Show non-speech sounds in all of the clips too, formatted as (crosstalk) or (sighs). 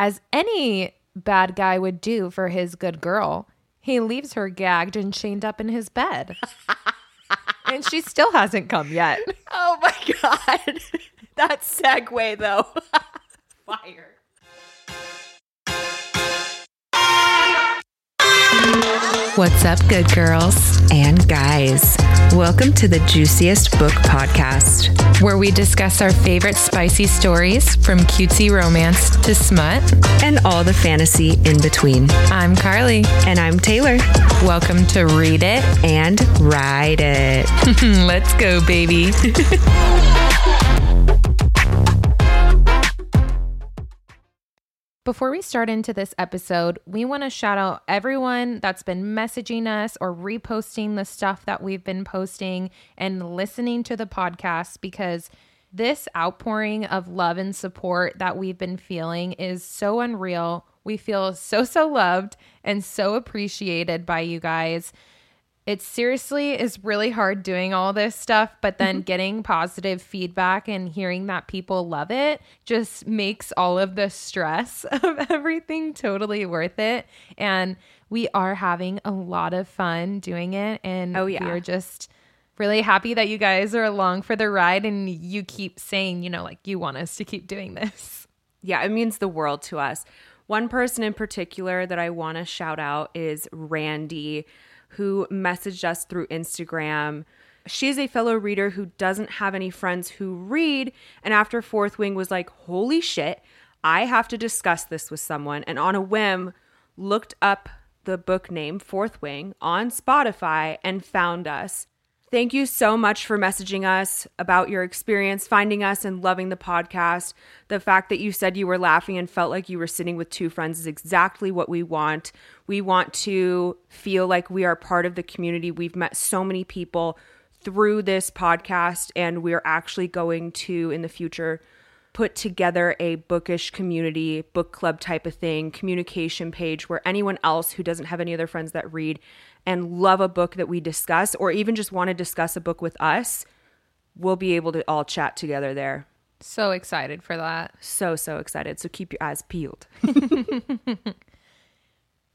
as any bad guy would do for his good girl, he leaves her gagged and chained up in his bed. (laughs) and she still hasn't come yet. Oh my god. (laughs) that segue though. (laughs) Fire. What's up, good girls and guys? Welcome to the Juiciest Book Podcast, where we discuss our favorite spicy stories from cutesy romance to smut and all the fantasy in between. I'm Carly. And I'm Taylor. Welcome to Read It and Ride It. (laughs) Let's go, baby. (laughs) Before we start into this episode, we want to shout out everyone that's been messaging us or reposting the stuff that we've been posting and listening to the podcast because this outpouring of love and support that we've been feeling is so unreal. We feel so, so loved and so appreciated by you guys it seriously is really hard doing all this stuff, but then mm-hmm. getting positive feedback and hearing that people love it just makes all of the stress (laughs) of everything totally worth it. And we are having a lot of fun doing it. And oh, yeah. we're just really happy that you guys are along for the ride and you keep saying, you know, like you want us to keep doing this. Yeah, it means the world to us. One person in particular that I want to shout out is Randy who messaged us through Instagram. She is a fellow reader who doesn't have any friends who read. And after Fourth Wing was like, holy shit, I have to discuss this with someone. And on a whim, looked up the book name Fourth Wing on Spotify and found us. Thank you so much for messaging us about your experience finding us and loving the podcast. The fact that you said you were laughing and felt like you were sitting with two friends is exactly what we want. We want to feel like we are part of the community. We've met so many people through this podcast, and we're actually going to, in the future, put together a bookish community, book club type of thing, communication page where anyone else who doesn't have any other friends that read and love a book that we discuss, or even just want to discuss a book with us, we'll be able to all chat together there. So excited for that. So, so excited. So keep your eyes peeled. (laughs)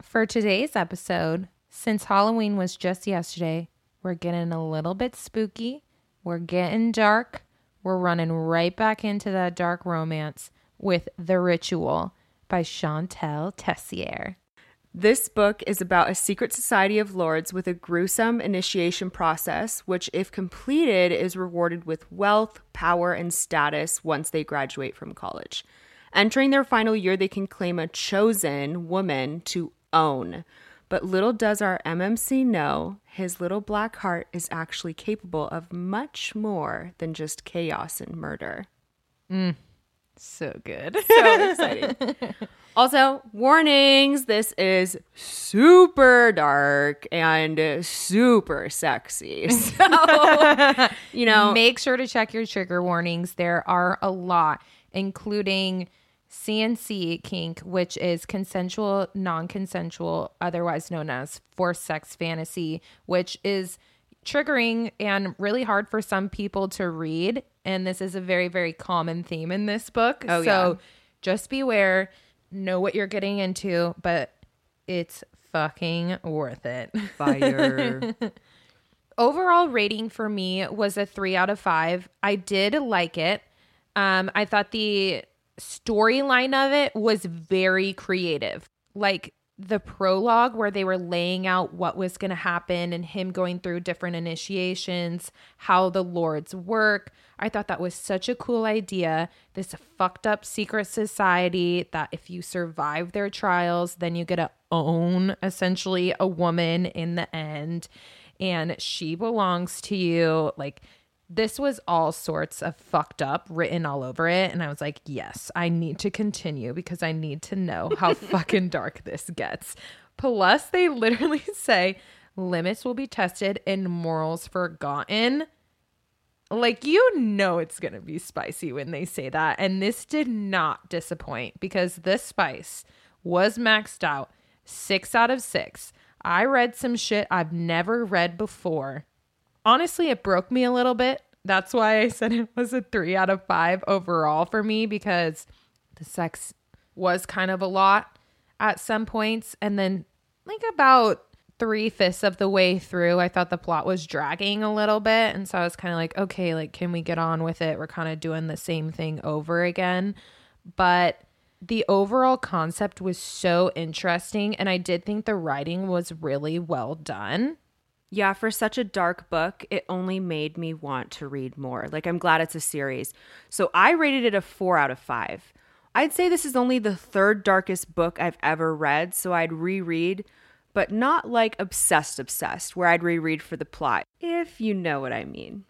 for today's episode, since Halloween was just yesterday, we're getting a little bit spooky. We're getting dark. We're running right back into that dark romance with The Ritual by Shantel Tessier. This book is about a secret society of lords with a gruesome initiation process, which, if completed, is rewarded with wealth, power, and status once they graduate from college. Entering their final year, they can claim a chosen woman to own. But little does our MMC know, his little black heart is actually capable of much more than just chaos and murder. Mm, so good. (laughs) So exciting. (laughs) Also, warnings this is super dark and super sexy. (laughs) So, you know, make sure to check your trigger warnings. There are a lot, including CNC kink, which is consensual, non consensual, otherwise known as forced sex fantasy, which is triggering and really hard for some people to read. And this is a very, very common theme in this book. Oh, so yeah. just beware know what you're getting into, but it's fucking worth it. Fire. (laughs) Overall rating for me was a three out of five. I did like it. Um, I thought the storyline of it was very creative. Like the prologue where they were laying out what was going to happen and him going through different initiations, how the lords work. I thought that was such a cool idea. This fucked up secret society that if you survive their trials, then you get to own essentially a woman in the end and she belongs to you. Like this was all sorts of fucked up written all over it. And I was like, yes, I need to continue because I need to know how (laughs) fucking dark this gets. Plus, they literally (laughs) say limits will be tested and morals forgotten. Like, you know, it's going to be spicy when they say that. And this did not disappoint because this spice was maxed out six out of six. I read some shit I've never read before honestly, it broke me a little bit. That's why I said it was a three out of five overall for me because the sex was kind of a lot at some points. And then, like, about three fifths of the way through, I thought the plot was dragging a little bit. And so I was kind of like, okay, like, can we get on with it? We're kind of doing the same thing over again. But the overall concept was so interesting. And I did think the writing was really well done. Yeah, for such a dark book, it only made me want to read more. Like, I'm glad it's a series. So I rated it a four out of five. I'd say this is only the third darkest book I've ever read, so I'd reread, but not like obsessed, obsessed, where I'd reread for the plot, if you know what I mean.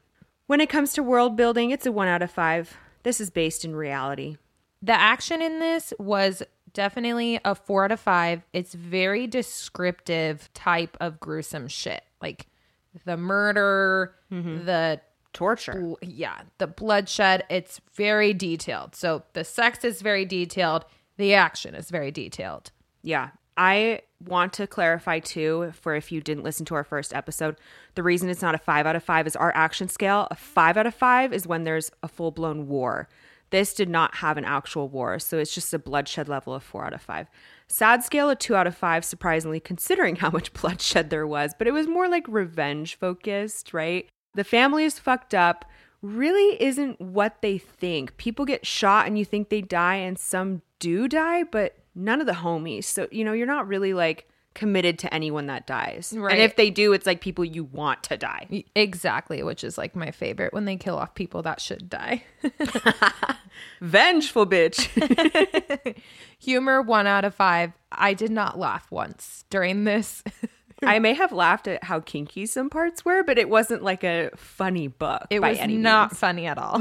When it comes to world building, it's a one out of five. This is based in reality. The action in this was definitely a four out of five. It's very descriptive type of gruesome shit. Like the murder, mm-hmm. the Torture. yeah, the bloodshed. It's very detailed. So the sex is very detailed. The action is very detailed. Yeah. I want to clarify too, for if you didn't listen to our first episode, the reason it's not a five out of five is our action scale. A five out of five is when there's a full blown war. This did not have an actual war, so it's just a bloodshed level of four out of five. Sad scale, a two out of five, surprisingly, considering (laughs) how much bloodshed there was, but it was more like revenge focused, right? The family is fucked up, really isn't what they think. People get shot and you think they die, and some do die, but none of the homies. So, you know, you're not really like committed to anyone that dies. Right. And if they do, it's like people you want to die. Exactly, which is like my favorite when they kill off people that should die. (laughs) (laughs) Vengeful bitch. (laughs) Humor, one out of five. I did not laugh once during this. I may have laughed at how kinky some parts were, but it wasn't like a funny book. It was not means. funny at all.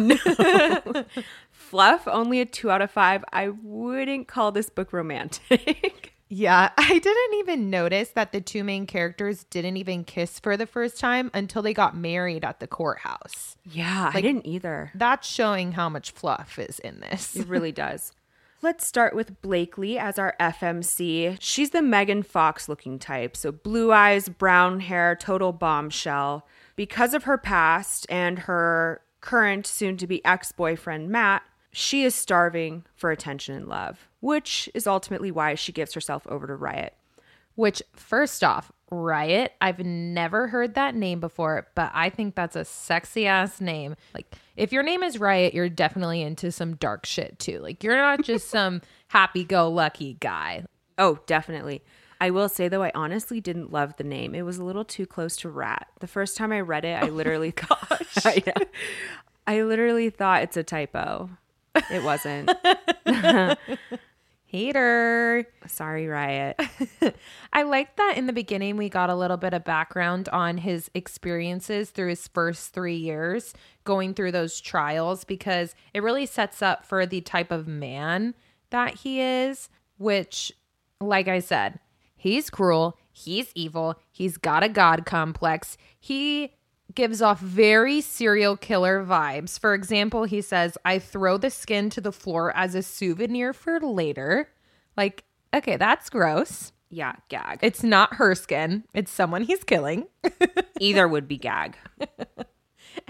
fluff. Only a two out of five. I wouldn't call this book romantic. Yeah, (laughs) I didn't even notice that the two main characters didn't even kiss for the first time until they got married at the courthouse. yeah, I didn't either. That's showing how much fluff is in this. It really (laughs) does. Let's start with Blakely as our FMC. She's the Megan Fox looking type. So, blue eyes, brown hair, total bombshell. Because of her past and her current, soon to be ex boyfriend, Matt, she is starving for attention and love, which is ultimately why she gives herself over to Riot. Which, first off, Riot, I've never heard that name before, but I think that's a sexy ass name. Like, if your name is Riot, you're definitely into some dark shit too. Like, you're not just (laughs) some happy go lucky guy. Oh, definitely. I will say though, I honestly didn't love the name. It was a little too close to rat. The first time I read it, I (laughs) literally oh gosh, (laughs) I, I literally thought it's a typo. It wasn't. (laughs) Hater. Sorry, Riot. I like that in the beginning we got a little bit of background on his experiences through his first three years going through those trials because it really sets up for the type of man that he is, which, like I said, he's cruel, he's evil, he's got a god complex. He gives off very serial killer vibes. For example, he says, I throw the skin to the floor as a souvenir for later. Like, okay, that's gross. Yeah, gag. It's not her skin, it's someone he's killing. (laughs) Either would be gag.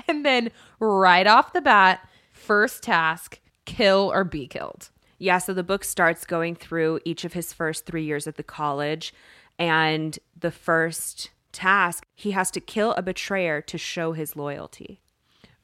and then right off the bat, first task kill or be killed. Yeah, so the book starts going through each of his first three years at the college. And the first task, he has to kill a betrayer to show his loyalty.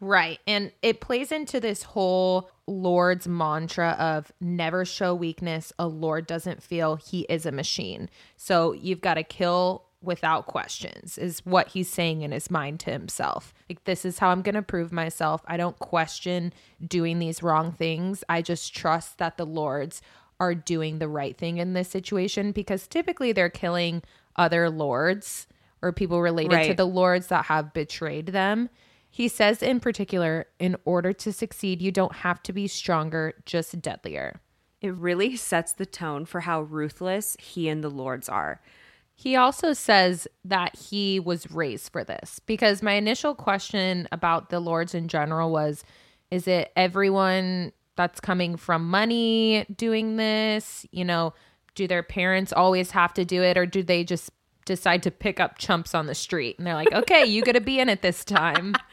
Right. And it plays into this whole Lord's mantra of never show weakness. A Lord doesn't feel he is a machine. So you've got to kill without questions, is what he's saying in his mind to himself. Like, this is how I'm going to prove myself. I don't question doing these wrong things. I just trust that the Lords are doing the right thing in this situation because typically they're killing other Lords or people related to the lords that have betrayed them. He says in particular, in order to succeed, you don't have to be stronger, just deadlier. It really sets the tone for how ruthless he and the lords are. He also says that he was raised for this because my initial question about the lords in general was is it everyone that's coming from money doing this? You know, do their parents always have to do it or do they just decide to pick up chumps on the street and they're like, okay, you got to be in it this time? (laughs)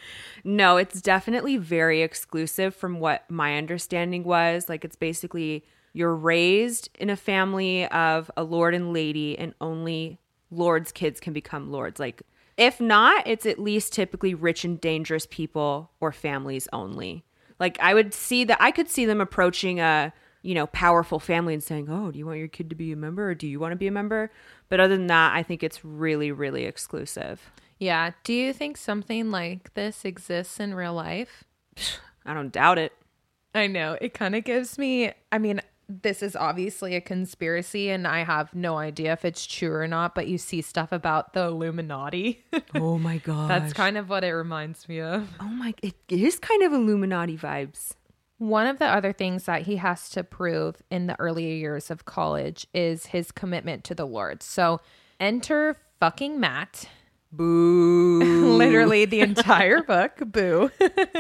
No, it's definitely very exclusive from what my understanding was. Like, it's basically You're raised in a family of a lord and lady, and only lords' kids can become lords. Like, if not, it's at least typically rich and dangerous people or families only. Like, I would see that, I could see them approaching a, you know, powerful family and saying, Oh, do you want your kid to be a member or do you want to be a member? But other than that, I think it's really, really exclusive. Yeah. Do you think something like this exists in real life? I don't doubt it. I know. It kind of gives me, I mean, this is obviously a conspiracy and I have no idea if it's true or not, but you see stuff about the Illuminati. (laughs) Oh my god. That's kind of what it reminds me of. Oh my it is kind of Illuminati vibes. One of the other things that he has to prove in the earlier years of college is his commitment to the Lord. So enter fucking Matt. Boo. (laughs) Literally the entire book. Boo.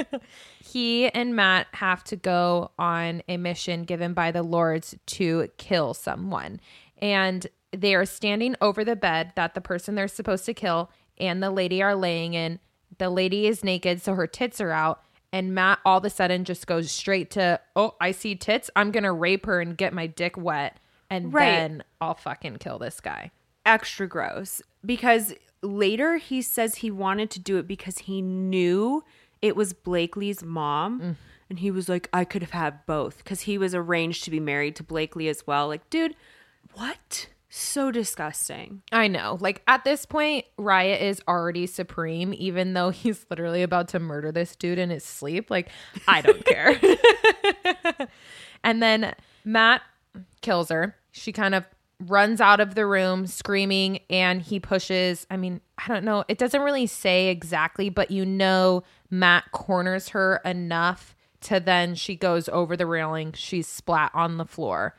(laughs) he and Matt have to go on a mission given by the Lords to kill someone. And they are standing over the bed that the person they're supposed to kill and the lady are laying in. The lady is naked, so her tits are out. And Matt all of a sudden just goes straight to, oh, I see tits. I'm going to rape her and get my dick wet. And Right. then I'll fucking kill this guy. Extra gross. Because later he says he wanted to do it because he knew it was Blakely's mom. Mm. And he was like, I could have had both. Because he was arranged to be married to Blakely as well. Like, dude, what? So disgusting. I know. Like at this point, Raya is already supreme, even though (laughs) he's literally about to murder this dude in his sleep. Like, I don't care. (laughs) and then Matt kills her. She kind of runs out of the room screaming, and he pushes. I mean, I don't know. It doesn't really say exactly, but you know, Matt corners her enough to then she goes over the railing. She's splat on the floor.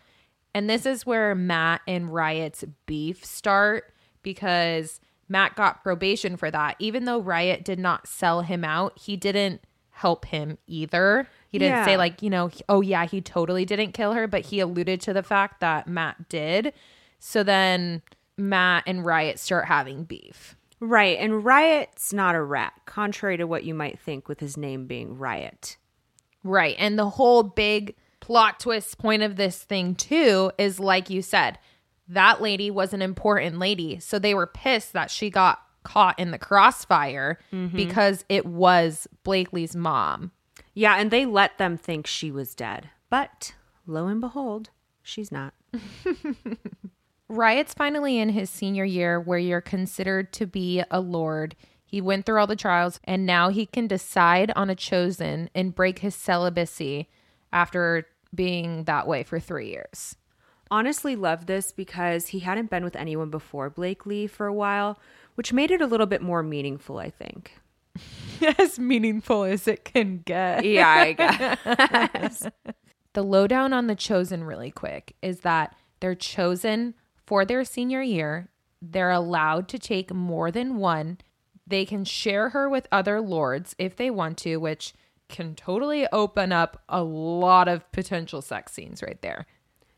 And this is where Matt and Riot's beef start because Matt got probation for that. Even though Riot did not sell him out, he didn't help him either. He didn't Yeah. say, like, you know, oh, yeah, he totally didn't kill her, but he alluded to the fact that Matt did. So then Matt and Riot start having beef. Right. And Riot's not a rat, contrary to what you might think with his name being Riot. Right. And the whole big plot twist point of this thing, too, is like you said, that lady was an important lady. So they were pissed that she got caught in the crossfire mm-hmm. because it was Blakely's mom. Yeah, and they let them think she was dead. But lo and behold, she's not. (laughs) Riot's finally in his senior year where you're considered to be a lord. He went through all the trials and now he can decide on a chosen and break his celibacy after being that way for three years. Honestly, love this because he hadn't been with anyone before Blakely for a while, which made it a little bit more meaningful, I think. (laughs) as meaningful as it can get. Yeah, I guess. (laughs) The lowdown on the chosen, really quick, is that they're chosen for their senior year. They're allowed to take more than one. They can share her with other lords if they want to, which can totally open up a lot of potential sex scenes right there.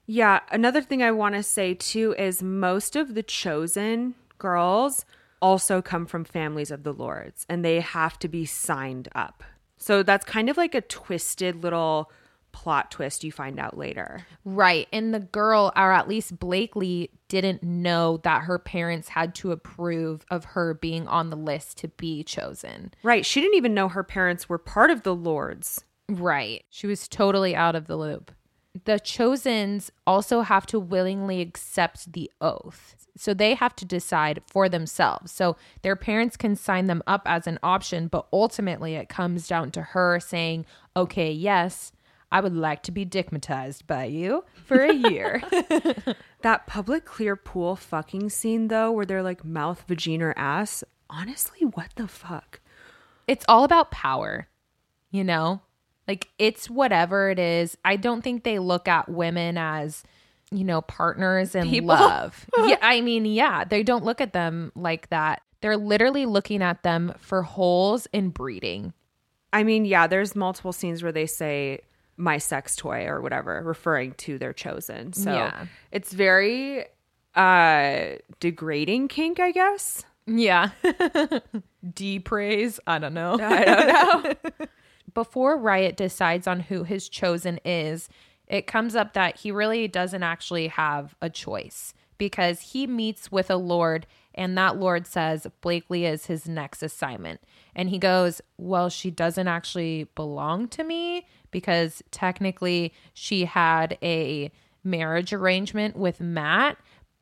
Yeah, another thing I want to say too is most of the chosen girls also come from families of the lords and they have to be signed up. So that's kind of like a twisted little plot twist you find out later. Right. And the girl, or at least Blakely, didn't know that her parents had to approve of her being on the list to be chosen. Right, she didn't even know her parents were part of the lords. Right. She was totally out of the loop. The chosens also have to willingly accept the oath. So they have to decide for themselves. So their parents can sign them up as an option, but ultimately it comes down to her saying, okay, yes, I would like to be dickmatized by you for a year. (laughs) (laughs) That public clear pool fucking scene though, where they're like mouth, vagina, or ass. Honestly, what the fuck? it's all about power, you know? Like it's whatever it is. I don't think they look at women as, you know, partners in People? love. (laughs) yeah, I mean, yeah, they don't look at them like that. They're literally looking at them for holes in breeding. I mean, yeah, there's multiple scenes where they say my sex toy or whatever, referring to their chosen. So Yeah. it's very uh degrading kink, I guess. Yeah. (laughs) D praise. I don't know. I don't know. (laughs) Before Riot decides on who his chosen is, it comes up that he really doesn't actually have a choice because he meets with a lord and that lord says Blakely is his next assignment. And he goes, Well, she doesn't actually belong to me because technically she had a marriage arrangement with Matt,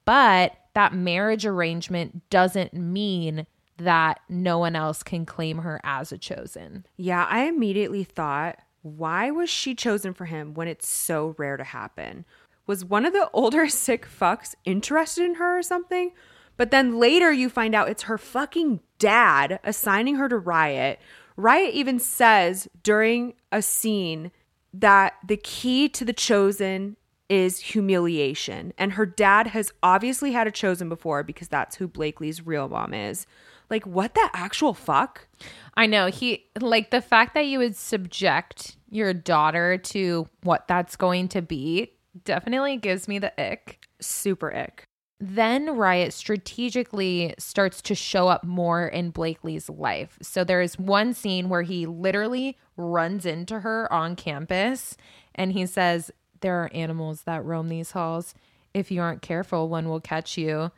but that marriage arrangement doesn't mean that no one else can claim her as a chosen. Yeah, I immediately thought, why was she chosen for him when it's so rare to happen? Was one of the (laughs) older sick fucks interested in her or something? But then later you find out it's her fucking dad assigning her to Riot. Riot even says during a scene that the key to the chosen is humiliation. And her dad has obviously had a chosen before because that's who Blakely's real mom is. Like, what the actual fuck? I know. He, like, the fact that you would subject your daughter to what that's going to be definitely gives me the ick. Super ick. Then Riot strategically starts to show up more in Blakely's life. So there's one scene where he literally runs into her on campus and he says, There are animals that roam these halls. If you aren't careful, one will catch you.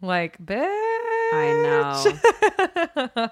Like, bitch. I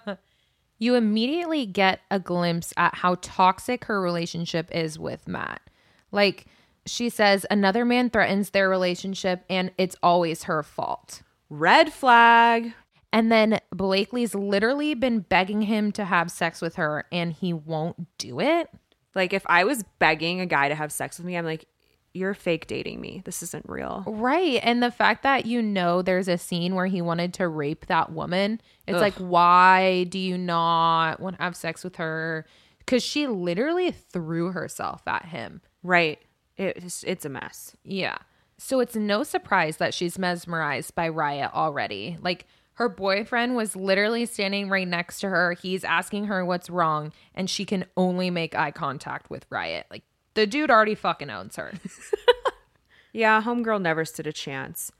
know. (laughs) you immediately get a glimpse at how toxic her relationship is with Matt. Like, she says another man threatens their relationship and it's always her fault. Red flag. And then Blakely's literally been begging him to have sex with her and he won't do it. Like, if I was begging a guy to have sex with me, I'm like, you're fake dating me. This isn't real. Right. And the fact that you know there's a scene where he wanted to rape that woman, it's Ugh. like, why do you not want to have sex with her? Because she literally threw herself at him. Right. It's, it's a mess. Yeah. So it's no surprise that she's mesmerized by Riot already. Like, her boyfriend was literally standing right next to her. He's asking her what's wrong, and she can only make eye contact with Riot. Like, the dude already fucking owns her. (laughs) yeah, Homegirl never stood a chance.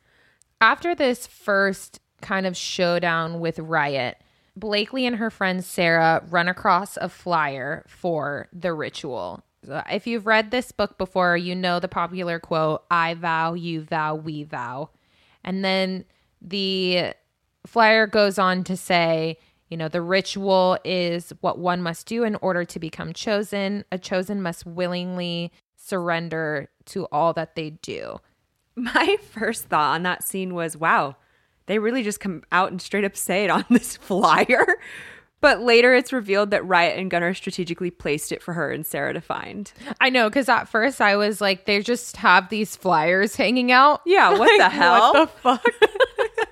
After this first kind of showdown with Riot, Blakely and her friend Sarah run across a flyer for the ritual. Uh, if you've read this book before, you know the popular quote, I vow, you vow, we vow. And then the flyer goes on to say, you know, the ritual is what one must do in order to become chosen. A chosen must willingly surrender to all that they do. (laughs) My first thought on that scene was, wow, they really just come out and straight up say it on this (laughs) flyer. But later it's revealed that Riot and Gunnar strategically placed it for her and Sarah to find. I know, because at first I was like, they just have these flyers hanging out. Yeah, what (laughs) like, the hell? What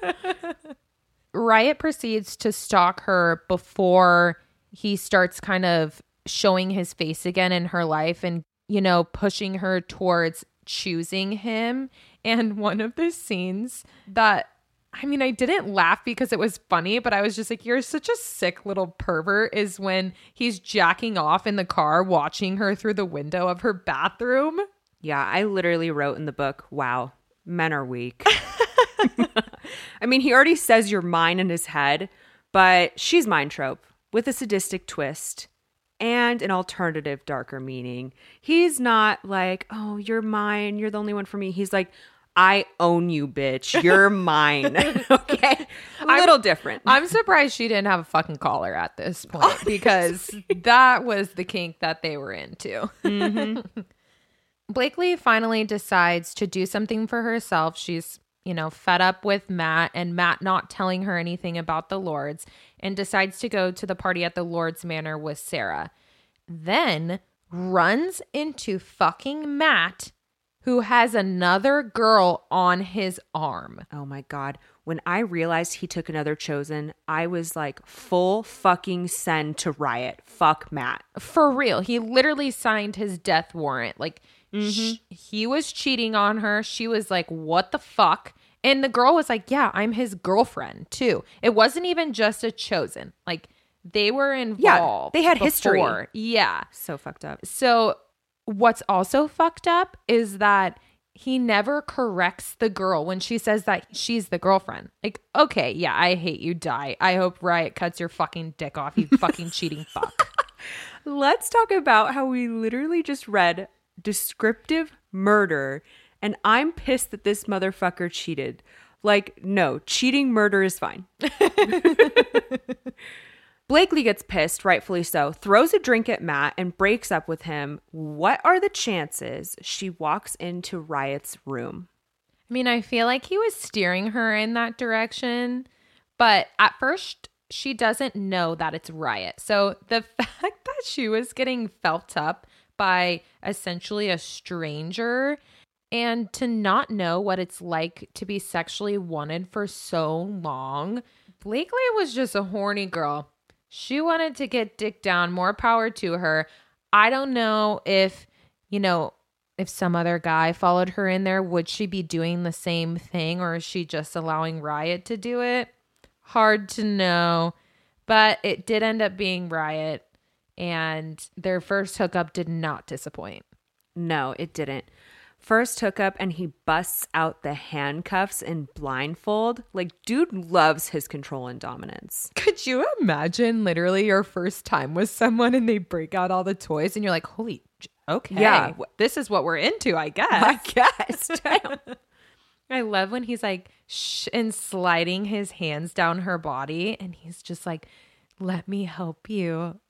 the fuck? (laughs) Riot proceeds to stalk her before he starts kind of showing his face again in her life and, you know, pushing her towards choosing him. And one of the scenes that I mean, I didn't laugh because it was funny, but I was just like, you're such a sick little pervert. Is when he's jacking off in the car, watching her through the window of her bathroom. Yeah, I literally wrote in the book, wow, men are weak. (laughs) I mean, he already says you're mine in his head, but she's mine trope with a sadistic twist and an alternative darker meaning. He's not like, "Oh, you're mine. You're the only one for me." He's like, "I own you, bitch. You're (laughs) mine." (laughs) okay. A little I'm, different. I'm surprised she didn't have a fucking collar at this (laughs) point because that was the kink that they were into. Mm-hmm. Blakely finally decides to do something for herself. She's you know, fed up with Matt and Matt not telling her anything about the Lords and decides to go to the party at the Lord's Manor with Sarah. Then runs into fucking Matt, who has another girl on his arm. Oh my God. When I realized he took another chosen, I was like, full fucking send to riot. Fuck Matt. For real. He literally signed his death warrant. Like, Mm-hmm. he was cheating on her. She was like, What the fuck? And the girl was like, Yeah, I'm his girlfriend too. It wasn't even just a chosen. Like, they were involved. Yeah, they had before. history. Yeah. So fucked up. So, what's also fucked up is that he never corrects the girl when she says that she's the girlfriend. Like, okay, yeah, I hate you, die. I hope Riot cuts your fucking dick off, you fucking (laughs) cheating fuck. Let's talk about how we literally just read descriptive murder, and I'm pissed that this motherfucker cheated. Like, no, cheating murder is fine. (laughs) (laughs) Blakely gets pissed, rightfully so, throws a drink at Matt and breaks up with him. What are the chances she walks into Riot's room? I mean, I feel like he was steering her in that direction, but at first she doesn't know that it's Riot. So the (laughs) fact that she was getting felt up by essentially a stranger and to not know what it's like to be sexually wanted for so long, Blakely was just a horny girl. She wanted to get dick down, more power to her. I don't know if, you know, if some other guy followed her in there, would she be doing the same thing or is she just allowing Riot to do it? Hard to know. But it did end up being Riot, and their first hookup did not disappoint. No, it didn't. First hookup, and he busts out the handcuffs and blindfold. Like, dude loves his control and dominance. Could you imagine literally your first time with someone and they break out all the toys and you're like, holy, okay. Yeah. This is what we're into, I guess. I guess. (laughs) I love when he's like shh and sliding his hands down her body and he's just like, let me help you.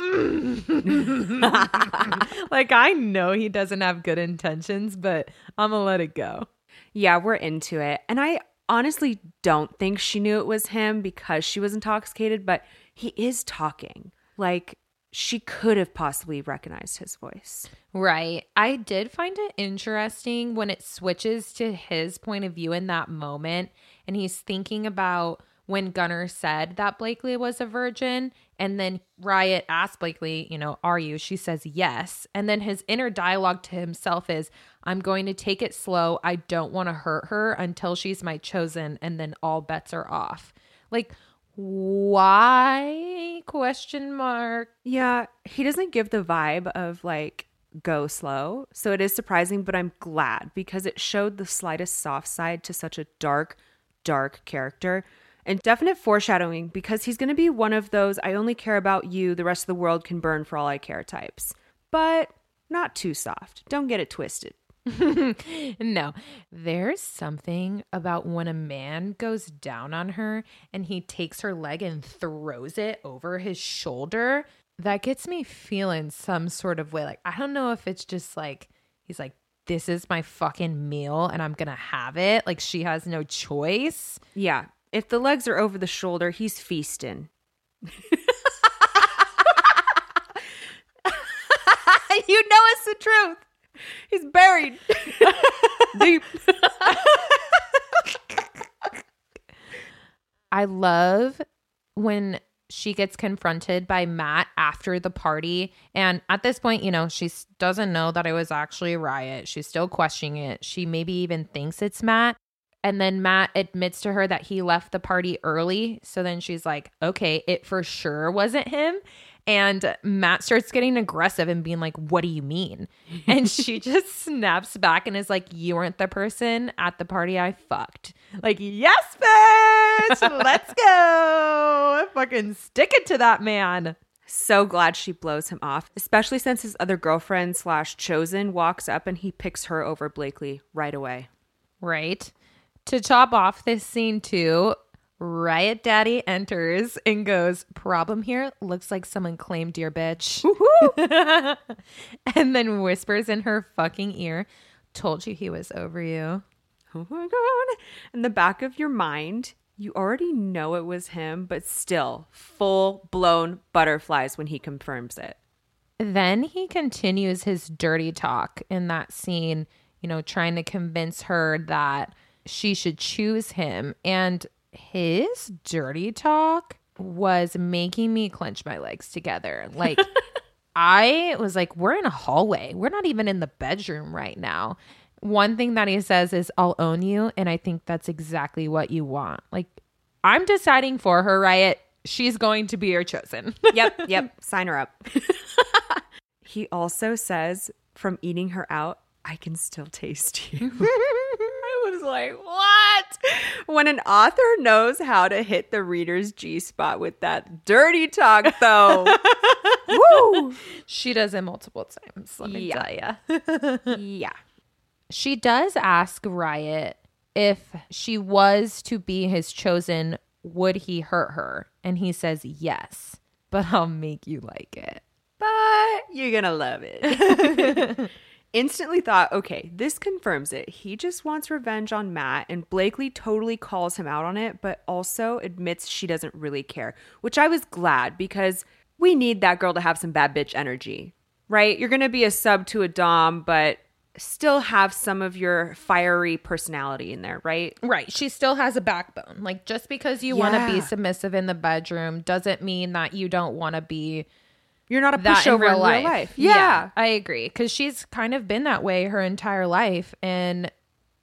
(laughs) like I know he doesn't have good intentions, but I'm gonna let it go. yeah, we're into it. And I honestly don't think she knew it was him because she was intoxicated, but he is talking. Like, she could have possibly recognized his voice. Right. I did find it interesting when it switches to his point of view in that moment and he's thinking about when Gunner said that Blakely was a virgin and then Riot asked Blakely, you know, are you? She says yes. And then his inner dialogue to himself is, I'm going to take it slow. I don't want to hurt her until she's my chosen and then all bets are off. Like why question mark Yeah, he doesn't give the vibe of like go slow. So it is surprising, but I'm glad because it showed the slightest soft side to such a dark, dark character. And definite foreshadowing because he's going to be one of those I only care about you, the rest of the world can burn for all I care types. But not too soft. Don't get it twisted. (laughs) no, there's something about when a man goes down on her and he takes her leg and throws it over his shoulder that gets me feeling some sort of way. Like, I don't know if it's just like, he's like, this is my fucking meal and I'm gonna have it. Like, she has no choice. Yeah, if the legs are over the shoulder, he's feasting. (laughs) you know it's the truth. He's buried (laughs) deep. (laughs) I love when she gets confronted by Matt after the party. And at this point, you know, she doesn't know that it was actually a riot. She's still questioning it. She maybe even thinks it's Matt. And then Matt admits to her that he left the party early. So then she's like, okay, it for sure wasn't him. And Matt starts getting aggressive and being like, what do you mean? And (laughs) she just snaps back and is like, you weren't the person at the party I fucked. Like, yes, bitch, (laughs) let's go. Fucking stick it to that man. So glad she blows him off, especially since his other girlfriend slash chosen walks up and he picks her over Blakely right away. Right. To top off this scene, too, Riot Daddy enters and goes, Problem here? Looks like someone claimed your bitch. (laughs) and then whispers in her fucking ear, Told you he was over you. Oh my god. In the back of your mind, you already know it was him, but still full blown butterflies when he confirms it. Then he continues his dirty talk in that scene, you know, trying to convince her that she should choose him. And his dirty talk was making me clench my legs together. Like, (laughs) I was like, we're in a hallway. We're not even in the bedroom right now. One thing that he says is, I'll own you. And I think that's exactly what you want. Like, I'm deciding for her, Riot. She's going to be your chosen. (laughs) Yep, yep, sign her up. (laughs) he also says, from eating her out, I can still taste you. Was like, what? When an author knows how to hit the reader's G spot with that dirty talk, though. (laughs) Woo! She does it multiple times. Let me Yeah. tell you. (laughs) Yeah. She does ask Riot if she was to be his chosen, would he hurt her? And he says yes, but I'll make you like it. But you're going to love it. (laughs) Instantly thought, okay, this confirms it. He just wants revenge on Matt, and Blakely totally calls him out on it, but also admits she doesn't really care, which I was glad because we need that girl to have some bad bitch energy, right? You're going to be a sub to a Dom, but still have some of your fiery personality in there, right? Right. She still has a backbone. Like just because you want to be submissive in the bedroom doesn't mean that you don't want to be You're not a that in pushover real life. Yeah. I agree. Because she's kind of been that way her entire life. And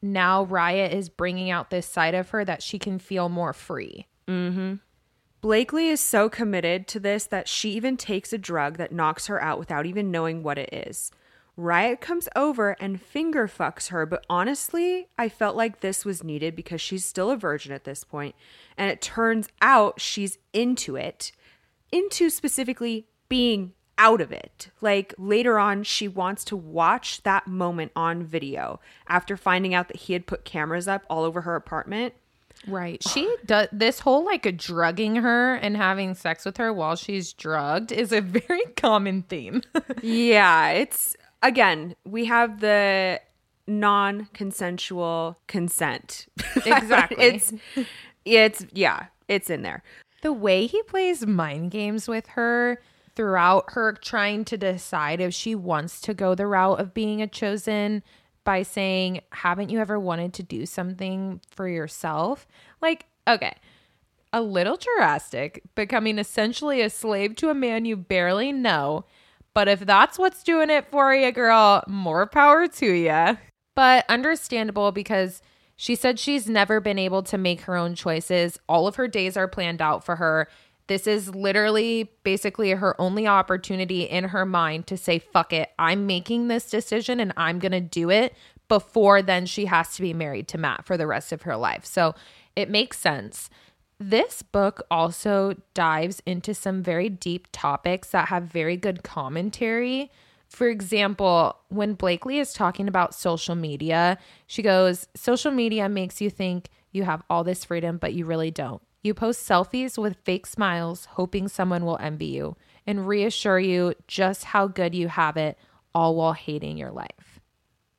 now Riot is bringing out this side of her that she can feel more free. Mm-hmm. Blakely is so committed to this that she even takes a drug that knocks her out without even knowing what it is. Riot comes over and finger fucks her, but honestly, I felt like this was needed because she's still a virgin at this point, and it turns out she's into it, into specifically being out of it. Like later on, she wants to watch that moment on video after finding out that he had put cameras up all over her apartment. Right. She does this whole like drugging her and having sex with her while she's drugged is a very (laughs) common theme. (laughs) yeah, it's again, we have the non-consensual consent. (laughs) Exactly. it's it's yeah, it's in there. the way he plays mind games with her throughout her trying to decide if she wants to go the route of being a chosen by saying, Haven't you ever wanted to do something for yourself? Like, okay, a little drastic, becoming essentially a slave to a man you barely know. But if that's what's doing it for you, girl, more power to you. But understandable because she said she's never been able to make her own choices. All of her days are planned out for her. This is literally basically her only opportunity in her mind to say, fuck it, I'm making this decision and I'm going to do it before then she has to be married to Matt for the rest of her life. So it makes sense. This book also dives into some very deep topics that have very good commentary. For example, when Blakely is talking about social media, she goes, Social media makes you think you have all this freedom, but you really don't. You post selfies with fake smiles, hoping someone will envy you and reassure you just how good you have it, all while hating your life.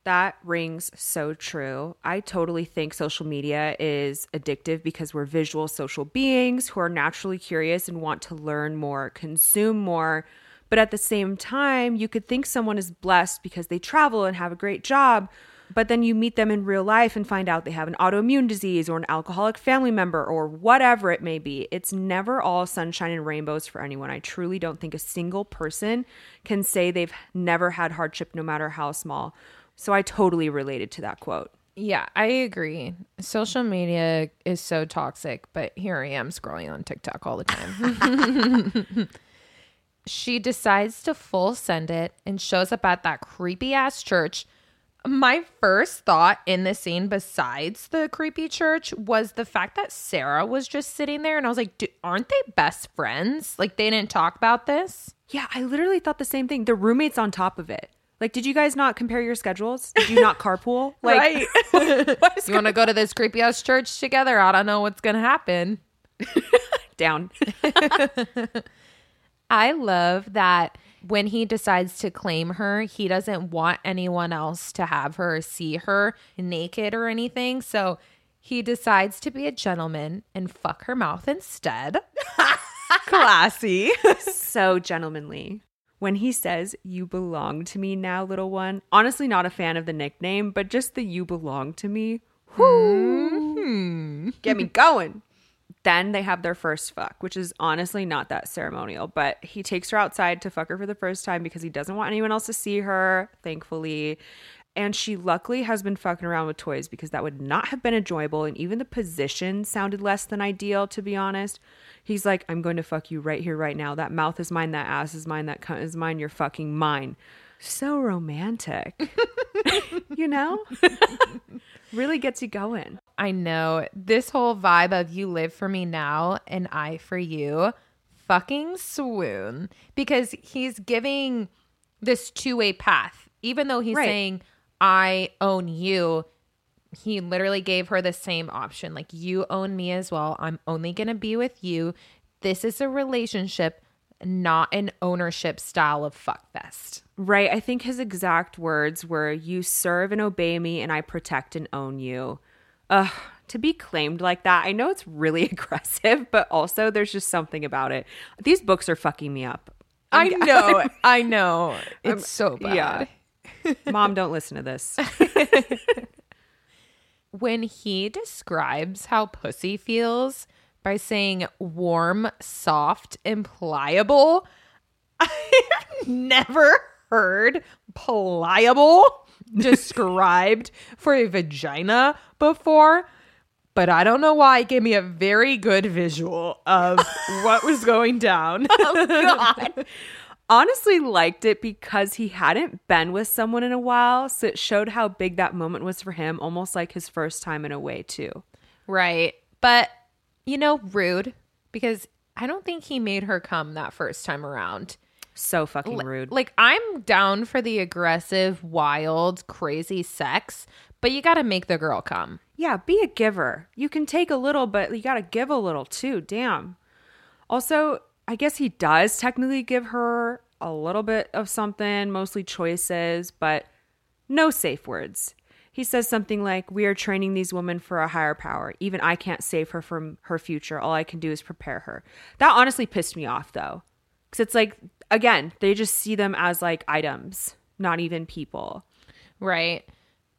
That rings so true. I totally think social media is addictive because we're visual social beings who are naturally curious and want to learn more, consume more. But at the same time, you could think someone is blessed because they travel and have a great job, but then you meet them in real life and find out they have an autoimmune disease or an alcoholic family member or whatever it may be. It's never all sunshine and rainbows for anyone. I truly don't think a single person can say they've never had hardship, no matter how small. So I totally related to that quote. Yeah, I agree. Social media is so toxic, but here I am scrolling on TikTok all the time. (laughs) she decides to full send it and shows up at that creepy ass church. My first thought in the scene, besides the creepy church, was the fact that Sarah was just sitting there. And I was like, "Dude, aren't they best friends? Like, they didn't talk about this? Yeah, I literally thought the same thing. The roommate's on top of it. Like, did you guys not compare your schedules? Did you not carpool? (laughs) Like, (laughs) (laughs) You want to go to this creepy ass church together? I don't know what's going to happen. down? I love that when he decides to claim her, he doesn't want anyone else to have her or see her naked or anything. So he decides to be a gentleman and fuck her mouth instead. (laughs) Classy. (laughs) so gentlemanly. When he says, You belong to me now, little one, honestly, not a fan of the nickname, but just the you belong to me. Whoo! Get me going. Then they have their first fuck, which is honestly not that ceremonial, but he takes her outside to fuck her for the first time because he doesn't want anyone else to see her, thankfully. And she luckily has been fucking around with toys because that would not have been enjoyable. And even the position sounded less than ideal, to be honest. He's like, I'm going to fuck you right here, right now. That mouth is mine. That ass is mine. That cunt is mine. You're fucking mine. So romantic. (laughs) you know? (laughs) really gets you going. I know this whole vibe of you live for me now and I for you. Fucking swoon. Because he's giving this two way path. Even though he's Right. saying, I own you, he literally gave her the same option. Like, you own me as well. I'm only going to be with you. This is a relationship, not an ownership style of fuckfest. Right. I think his exact words were, You serve and obey me, and I protect and own you. Ugh, to be claimed like that, I know it's really (laughs) aggressive, but also there's just something about it. These books are fucking me up. I (laughs) know. I know. It's so bad. Yeah. (laughs) Mom, don't listen to this. when he describes how pussy feels by saying warm, soft, and pliable, (laughs) I've never heard pliable (laughs) described for a vagina before. But I don't know why it gave me a very good visual of (laughs) what was going down. oh God. Honestly, liked it because he hadn't been with someone in a while. So it showed how big that moment was for him, almost like his first time in a way, too. Right. But, you know, rude because I don't think he made her come that first time around. So fucking rude. Like, I'm down for the aggressive, wild, crazy sex, but you got to make the girl come. Yeah, be a giver. You can take a little, but you got to give a little too. Damn. Also, I guess he does technically give her a little bit of something, mostly choices, but no safe words. He says something like, We are training these women for a higher power. Even I can't save her from her future. All I can do is prepare her. That honestly pissed me off, though. Because it's like, again, they just see them as like items, not even people. Right.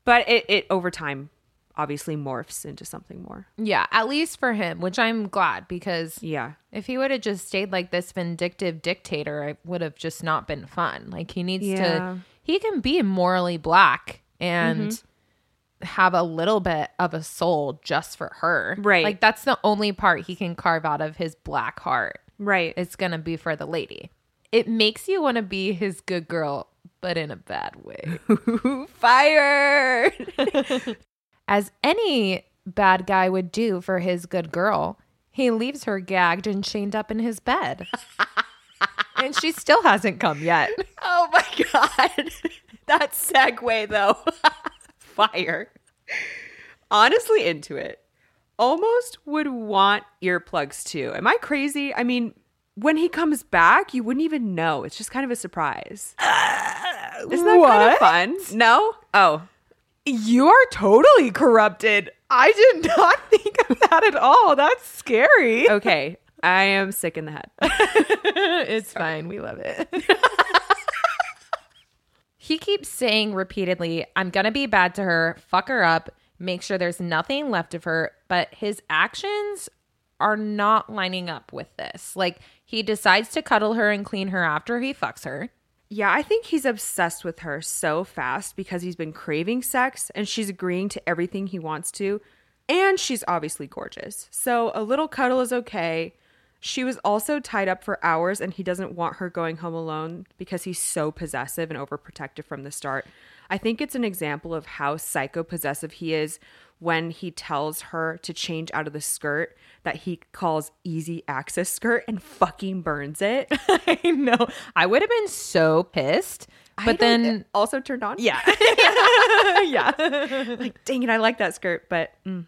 But it, it over time obviously morphs into something more. Yeah, at least for him, which I'm glad because Yeah. if he would have just stayed like this vindictive dictator, it would have just not been fun. Like he needs Yeah. to he can be morally black and Mm-hmm. Have a little bit of a soul just for her. Right. Like that's the only part he can carve out of his black heart. Right. It's going to be for the lady. It makes you want to be his good girl, but in a bad way. (laughs) Fired. (laughs) As any bad guy would do for his good girl, he leaves her gagged and chained up in his bed. (laughs) and she still hasn't come yet. oh my god. that segue though. Fire. Honestly into it. Almost would want earplugs too. Am I crazy? I mean, when he comes back, you wouldn't even know. It's just kind of a surprise. Uh, Isn't that kind of fun? No? Oh, You are totally corrupted. I did not (laughs) think of that at all. That's scary. okay. I am sick in the head. (laughs) (laughs) it's fine. We love it. He keeps saying repeatedly, I'm going to be bad to her, fuck her up, make sure there's nothing left of her. But his actions are not lining up with this. Like, he decides to cuddle her and clean her after he fucks her. Yeah, I think he's obsessed with her so fast because he's been craving sex and she's agreeing to everything he wants to. And she's obviously gorgeous. So a little cuddle is okay. She was also tied up for hours and he doesn't want her going home alone because he's so possessive and overprotective from the start. I think it's an example of how psycho possessive he is when he tells her to change out of the skirt that he calls easy access skirt and fucking burns it. (laughs) I know. I would have been so pissed. But then, also turned on. yeah. (laughs) (laughs) yeah. like dang it i like that skirt but mm.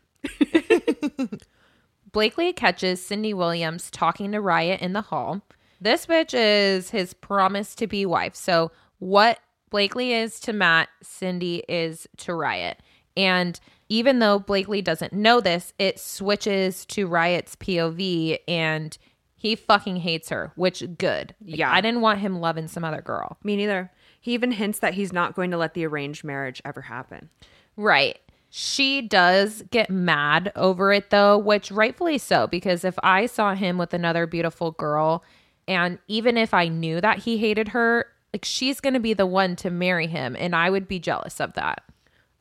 Blakely catches Cindy Williams talking to Ryat in the hall. This bitch is his promise to be wife. So, what Blakely is to Matt, Cindy is to Ryat. And even though Blakely doesn't know this, it switches to Ryat's POV and he fucking hates her, which good. Like, Yeah. I didn't want him loving some other girl. me neither he even hints that he's not going to let the arranged marriage ever happen Right. She does get mad over it though, which rightfully so, because if I saw him with another beautiful girl, and even if I knew that he hated her, like she's going to be the one to marry him, and I would be jealous of that.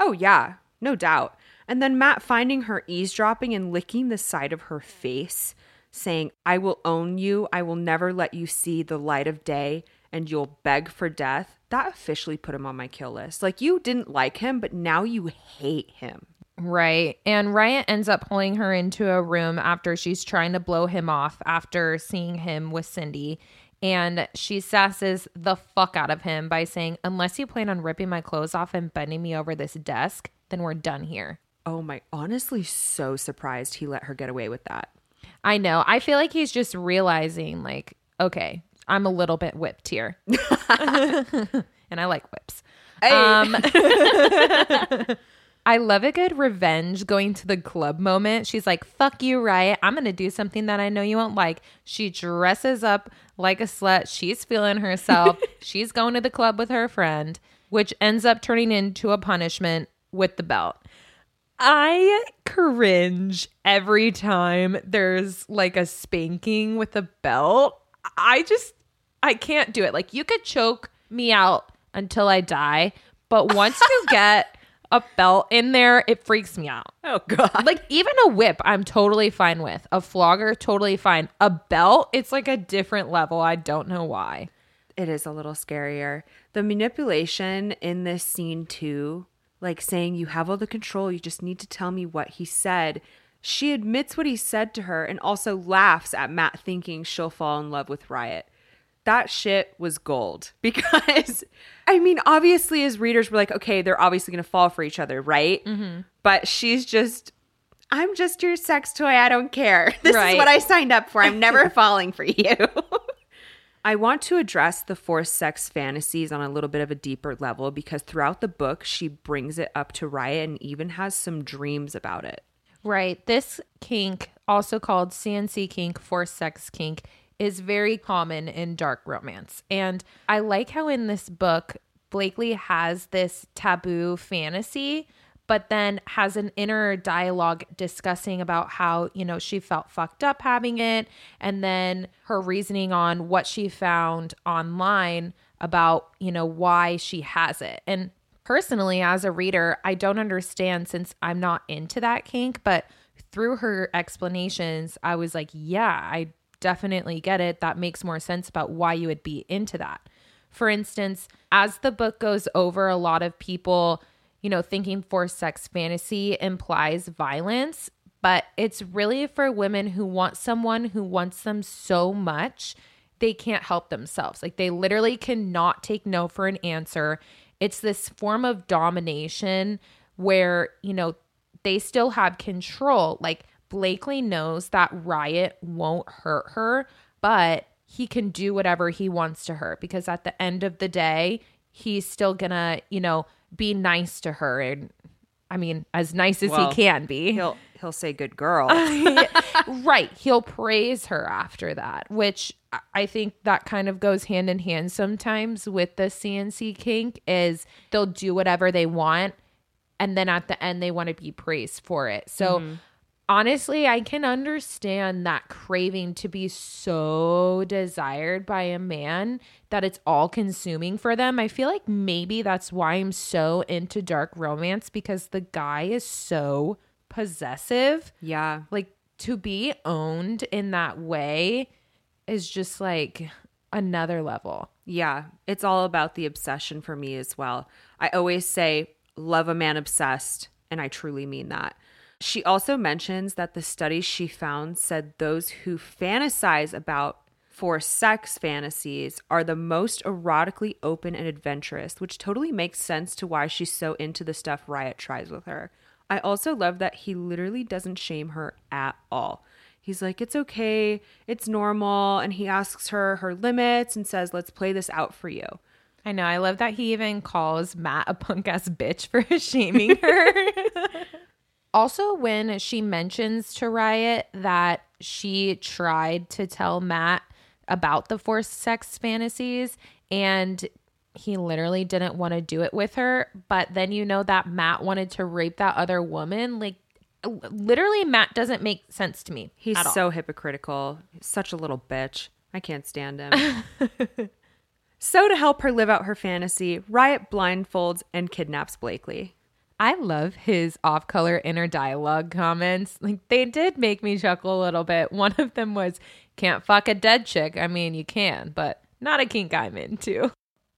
oh yeah no doubt. And then matt finding her eavesdropping and licking the side of her face saying i will own you. I will never let you see the light of day and you'll beg for death that officially put him on my kill list like you didn't like him but now you hate him Right. And Ryat ends up pulling her into a room after she's trying to blow him off after seeing him with Cindy. And she sasses the fuck out of him by saying, Unless you plan on ripping my clothes off and bending me over this desk, then we're done here. Oh my, honestly, so surprised he let her get away with that. I know. I feel like he's just realizing, like, okay, I'm a little bit whipped here. (laughs) and I like whips. Um, (laughs) I love a good revenge going to the club moment. She's like, fuck you, Ryat. I'm going to do something that I know you won't like. She dresses up like a slut. She's feeling herself. (laughs) She's going to the club with her friend, which ends up turning into a punishment with the belt. I cringe every time there's like a spanking with a belt. I just, I can't do it. Like, you could choke me out until I die, but once you (laughs) get a belt in there, it freaks me out. Oh, God. Like, even a whip, I'm totally fine with. A flogger, totally fine. A belt, it's like a different level. I don't know why. It is a little scarier. The manipulation in this scene, too, like saying, You have all the control, you just need to tell me what he said. She admits what he said to her and also laughs at Matt thinking she'll fall in love with Ryat. That shit was gold (laughs) because, I mean, obviously, as readers, we're like, okay, they're obviously going to fall for each other, right? Mm-hmm. But she's just, I'm just your sex toy. I don't care. (laughs) This Right. is what I signed up for. I'm never (laughs) falling for you. I want to address the forced sex fantasies on a little bit of a deeper level because throughout the book, she brings it up to Ryat and even has some dreams about it. Right. This kink, also called CNC kink, forced sex kink, is very common in dark romance. And I like how in this book, Blakely has this taboo fantasy, but then has an inner dialogue discussing about how, you know, she felt fucked up having it. And then her reasoning on what she found online about, you know, why she has it. And personally as a reader i don't understand since i'm not into that kink but through her explanations i was like yeah i definitely get it that makes more sense about why you would be into that for instance as the book goes over a lot of people you know thinking forced sex fantasy implies violence but it's really for women who want someone who wants them so much they can't help themselves. Like they literally cannot take no for an answer. It's this form of domination where, you know, they still have control. Like Blakely knows that Ryat won't hurt her, but he can do whatever he wants to her because at the end of the day, he's still gonna, you know, be nice to her and I mean, as nice as Well, he can be. He'll he'll say good girl. (laughs) right. He'll praise her after that, which I- I think that kind of goes hand in hand sometimes with the CNC kink is they'll do whatever they want and then at the end they want to be praised for it. So mm-hmm. Honestly, I can understand that craving to be so desired by a man that it's all consuming for them. I feel like maybe that's why I'm so into dark romance because the guy is so possessive yeah. like to be owned in that way is just like another level. Yeah, it's all about the obsession for me as well. I always say, love a man obsessed, and I truly mean that. She also mentions that the studies she found said those who fantasize about for sex fantasies are the most erotically open and adventurous, which totally makes sense to why she's so into the stuff Ryat tries with her. I also love that he literally doesn't shame her at all. He's like, it's okay, it's normal. And he asks her her limits and says, let's play this out for you. I know. I love that he even calls Matt a punk ass bitch for (laughs) shaming her. (laughs) also, when she mentions to Ryat that she tried to tell Matt about the forced sex fantasies and he literally didn't want to do it with her, but then you know that Matt wanted to rape that other woman, like literally Matt doesn't make sense to me. He's at all. so hypocritical. He's such a little bitch. I can't stand him. (laughs) so, to help her live out her fantasy, Ryat blindfolds and kidnaps Blakely. I love his off color inner dialogue comments. Like they did make me chuckle a little bit. One of them was, can't fuck a dead chick. I mean, you can, but not a kink I'm into.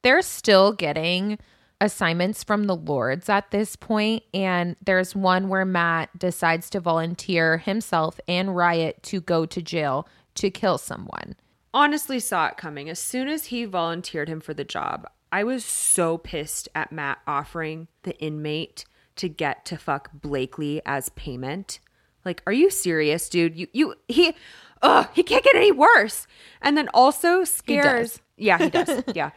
They're still getting assignments from the lords at this point, and there's one where Matt decides to volunteer himself and Ryat to go to jail to kill someone. honestly saw it coming. As soon as he volunteered him for the job, I was so pissed at Matt offering the inmate to get to fuck Blakely as payment. Like, are you serious, dude? You you he ugh, he can't get any worse. And then also scares Yeah, he does. (laughs) yeah.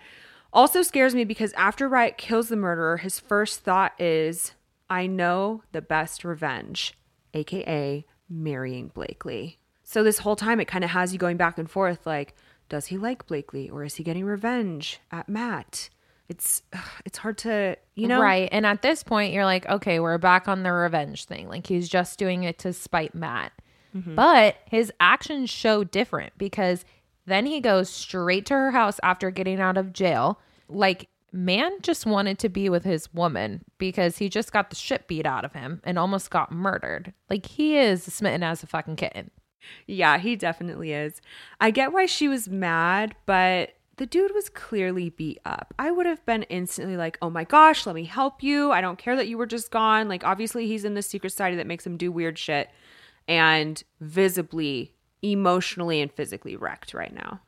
Also scares me because after Ryat kills the murderer, his first thought is, I know the best revenge, aka marrying Blakely. So this whole time it kind of has you going back and forth like, does he like Blakely or is he getting revenge at Matt? It's it's hard to, you know. Right. And at this point, you're like, okay, we're back on the revenge thing. Like he's just doing it to spite Matt. Mm-hmm. But his actions show different because then he goes straight to her house after getting out of jail. Like, man just wanted to be with his woman because he just got the shit beat out of him and almost got murdered. Like, he is smitten as a fucking kitten. Yeah, he definitely is. I get why she was mad, but the dude was clearly beat up. I would have been instantly like, oh my gosh, let me help you. I don't care that you were just gone. Like, obviously, he's in the secret society that makes him do weird shit and visibly, emotionally, and physically wrecked right now.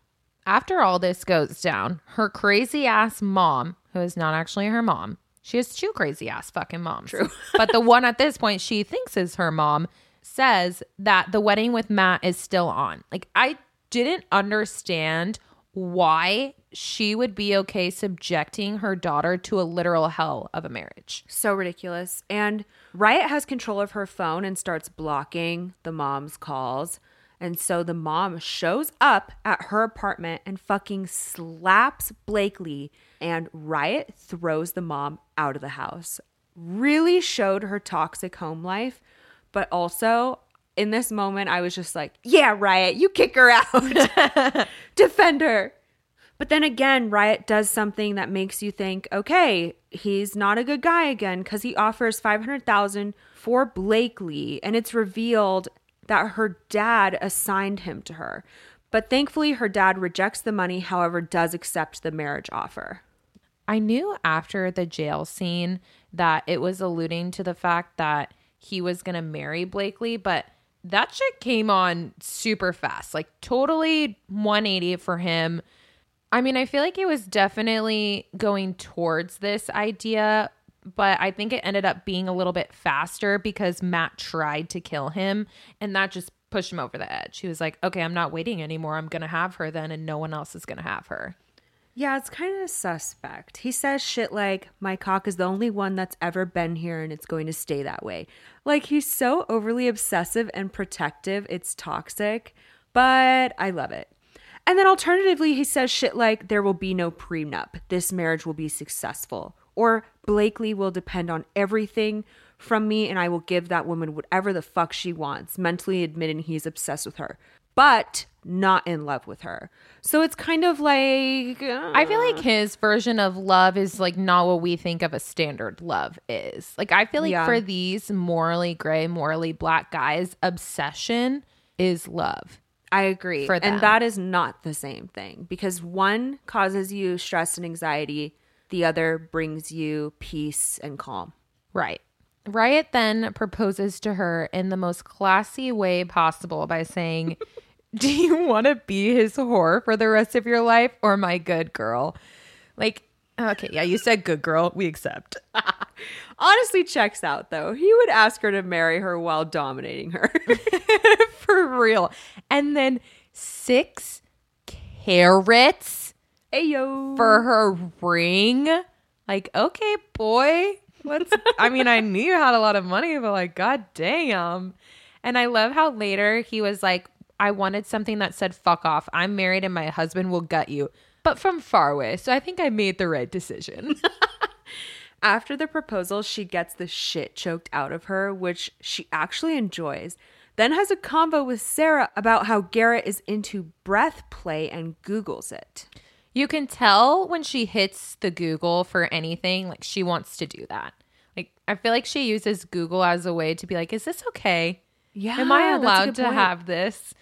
After all this goes down, her crazy ass mom, who is not actually her mom, she has two crazy ass fucking moms. True. (laughs) but the one at this point she thinks is her mom says that the wedding with Matt is still on. Like, I didn't understand why she would be okay subjecting her daughter to a literal hell of a marriage. So ridiculous. And Ryat has control of her phone and starts blocking the mom's calls. And so the mom shows up at her apartment and fucking slaps Blakely, and Ryat throws the mom out of the house. Really showed her toxic home life, but also in this moment, I was just like, yeah, Ryat, you kick her out, (laughs) defend her. But then again, Ryat does something that makes you think, okay, he's not a good guy again because he offers 500,000 for Blakely and it's revealed that her dad assigned him to her. But thankfully her dad rejects the money, however does accept the marriage offer. I knew after the jail scene that it was alluding to the fact that he was going to marry Blakely, but that shit came on super fast. Like totally 180 for him. I mean, I feel like it was definitely going towards this idea, but I think it ended up being a little bit faster because Matt tried to kill him and that just pushed him over the edge. He was like, okay, I'm not waiting anymore. I'm going to have her then, and no one else is going to have her. Yeah, it's kind of suspect. He says shit like, My cock is the only one that's ever been here and it's going to stay that way. Like, he's so overly obsessive and protective, it's toxic, but I love it. And then alternatively, he says shit like, There will be no prenup. This marriage will be successful. Or Blakely will depend on everything from me and I will give that woman whatever the fuck she wants, mentally admitting he's obsessed with her, but not in love with her. So it's kind of like. uh, I feel like his version of love is like not what we think of a standard love is. Like I feel like Yeah. for these morally gray, morally black guys, obsession is love. I agree. for them. And that is not the same thing because one causes you stress and anxiety, the other brings you peace and calm. Right. Riot then proposes to her in the most classy way possible by saying, (laughs) Do you want to be his whore for the rest of your life or my good girl? Like, okay, yeah, you said good girl. We accept. (laughs) Honestly, checks out though. He would ask her to marry her while dominating her. (laughs) for real. And then six carats Ayo. for her ring. Like, okay, boy. Let's I mean, I knew you had a lot of money, but like, god damn. And I love how later he was like, I wanted something that said fuck off. I'm married and my husband will gut you. But from far away. So I think I made the right decision. (laughs) After the proposal, she gets the shit choked out of her, which she actually enjoys. Then has a convo with Sarah about how Garrett is into breath play and Googles it. You can tell when she hits the Google for anything, like she wants to do that. Like I feel like she uses Google as a way to be like, is this okay? Yeah, Am I allowed to point. have this?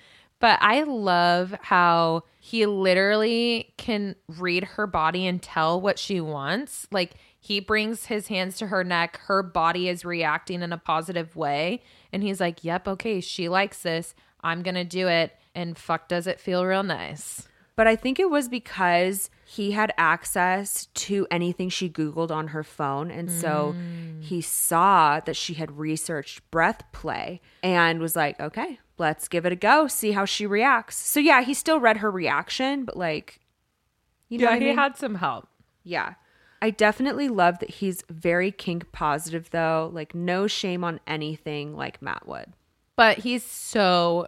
But I love how he literally can read her body and tell what she wants. Like he brings his hands to her neck, her body is reacting in a positive way. And he's like, Yep, okay, she likes this. I'm going to do it. And fuck, does it feel real nice? But I think it was because he had access to anything she Googled on her phone. And so mm. he saw that she had researched breath play and was like, okay, let's give it a go, see how she reacts. So yeah, he still read her reaction, but like, you know, Yeah, what I he mean? had some help. Yeah. I definitely love that he's very kink positive though. Like no shame on anything like Matt would. But he's so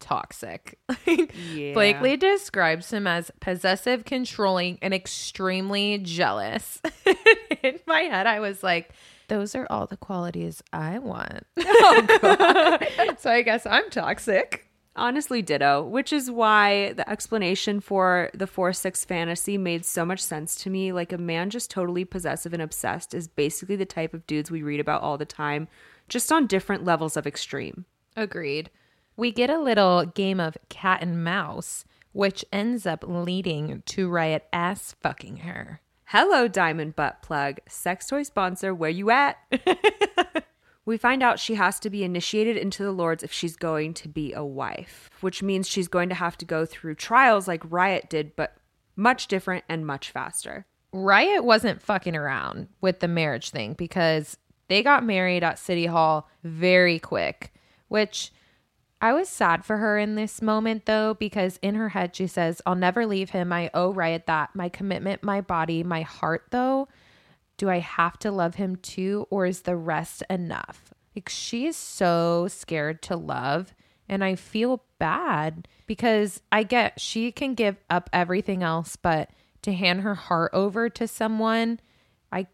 toxic. (laughs) Yeah. Blakely describes him as possessive, controlling, and extremely jealous. (laughs) In my head, I was like, those are all the qualities I want. (laughs) Oh, so I guess I'm toxic. Honestly, ditto, which is why the explanation for the 4 6 fantasy made so much sense to me. Like, a man just totally possessive and obsessed is basically the type of dudes we read about all the time, just on different levels of extreme. Agreed. We get a little game of cat and mouse, which ends up leading to Ryat ass fucking her. Hello, Diamond Butt Plug, sex toy sponsor, where you at? (laughs) we find out she has to be initiated into the Lords if she's going to be a wife, which means she's going to have to go through trials like Ryat did, but much different and much faster. Ryat wasn't fucking around with the marriage thing because they got married at City Hall very quick, which I was sad for her in this moment though, because in her head she says, I'll never leave him. I owe Ryat that. My commitment, my body, my heart though. Do I have to love him too, or is the rest enough? Like, she is so scared to love. And I feel bad because I get she can give up everything else, but to hand her heart over to someone, I,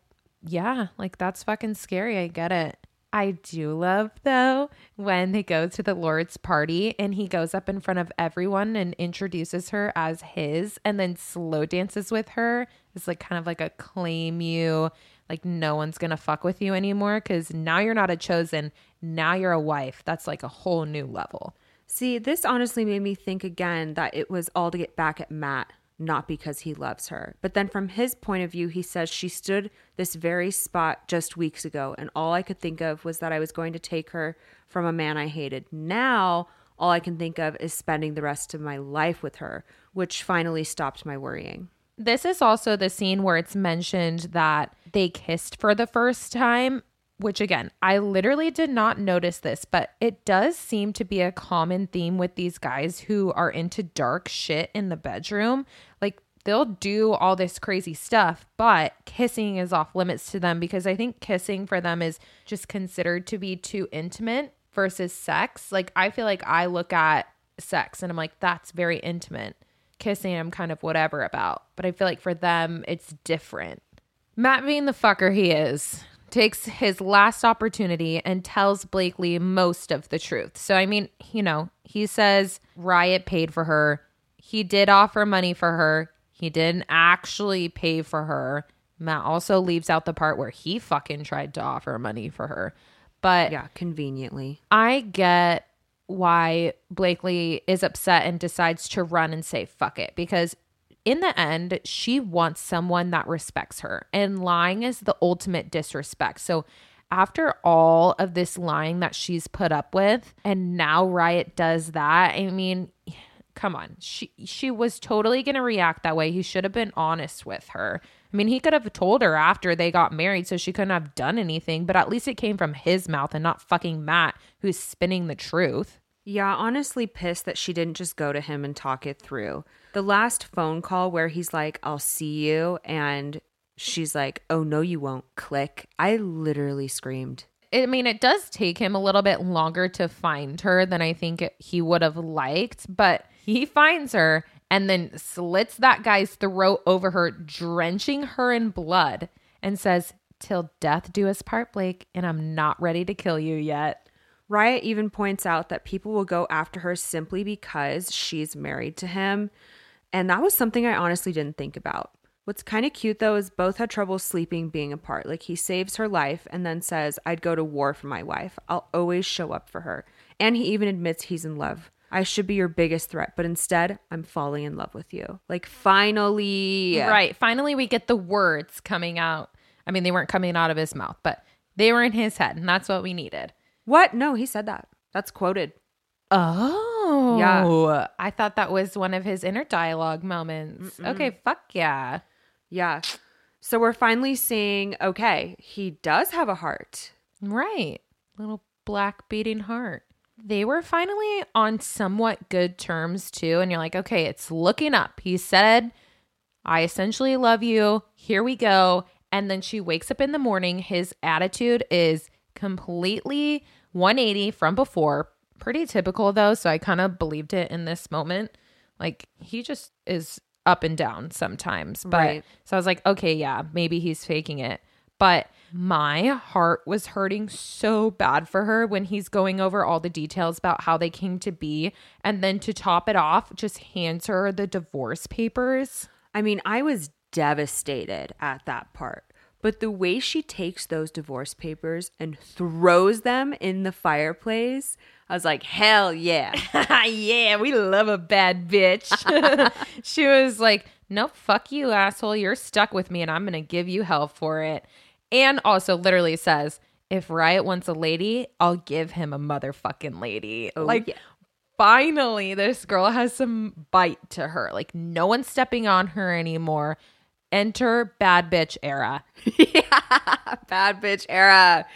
yeah, like that's fucking scary. I get it. I do love though when they go to the Lord's party and he goes up in front of everyone and introduces her as his and then slow dances with her. It's like kind of like a claim you, like no one's gonna fuck with you anymore because now you're not a chosen, now you're a wife. That's like a whole new level. See, this honestly made me think again that it was all to get back at Matt, not because he loves her. But then from his point of view, he says she stood this very spot just weeks ago, and all I could think of was that I was going to take her from a man I hated. Now, all I can think of is spending the rest of my life with her, which finally stopped my worrying. This is also the scene where it's mentioned that they kissed for the first time, which again, I literally did not notice this, but it does seem to be a common theme with these guys who are into dark shit in the bedroom. Like they'll do all this crazy stuff, but kissing is off limits to them because I think kissing for them is just considered to be too intimate versus sex. Like I feel like I look at sex and I'm like, that's very intimate kissing I'm kind of whatever about. But I feel like for them, it's different. Matt, being the fucker he is, takes his last opportunity and tells Blakely most of the truth. So, I mean, you know, he says Ryat paid for her. He did offer money for her. He didn't actually pay for her. Matt also leaves out the part where he fucking tried to offer money for her. But Yeah, conveniently. I get why Blakely is upset and decides to run and say fuck it because in the end she wants someone that respects her and lying is the ultimate disrespect. So after all of this lying that she's put up with and now Ryat does that, I mean come on. She she was totally going to react that way. He should have been honest with her. I mean, he could have told her after they got married so she couldn't have done anything, but at least it came from his mouth and not fucking Matt who's spinning the truth. Yeah, honestly pissed that she didn't just go to him and talk it through. The last phone call where he's like, I'll see you, and she's like, Oh, no, you won't. Click. I literally screamed. I mean, it does take him a little bit longer to find her than I think he would have liked, but he finds her and then slits that guy's throat over her, drenching her in blood, and says, Till death do us part, Blake, and I'm not ready to kill you yet. Ryat even points out that people will go after her simply because she's married to him. And that was something I honestly didn't think about. What's kind of cute though is both had trouble sleeping being apart. Like he saves her life and then says, I'd go to war for my wife. I'll always show up for her. And he even admits he's in love. I should be your biggest threat, but instead, I'm falling in love with you. Like finally. Right. Finally, we get the words coming out. I mean, they weren't coming out of his mouth, but they were in his head, and that's what we needed. What? No, he said that. That's quoted. Oh, Yeah. I thought that was one of his inner dialogue moments. Okay, fuck yeah. Yeah. So we're finally seeing okay, he does have a heart. Right. Little black beating heart. They were finally on somewhat good terms too. And you're like, okay, it's looking up. He said, I essentially love you. Here we go. And then she wakes up in the morning. His attitude is completely 180 from before. Pretty typical though. So I kind of believed it in this moment. Like he just is up and down sometimes. But Right. so I was like, okay, yeah, maybe he's faking it. But my heart was hurting so bad for her when he's going over all the details about how they came to be. And then to top it off, just hands her the divorce papers. I mean, I was devastated at that part. But the way she takes those divorce papers and throws them in the fireplace, I was like, hell yeah. (laughs) yeah, we love a bad bitch. (laughs) she was like, no, fuck you, asshole. You're stuck with me and I'm going to give you hell for it. And also literally says, if Ryat wants a lady, I'll give him a motherfucking lady. Oh, like, yeah. finally, this girl has some bite to her. Like, no one's stepping on her anymore. Enter bad bitch era. (laughs) yeah, Bad bitch era.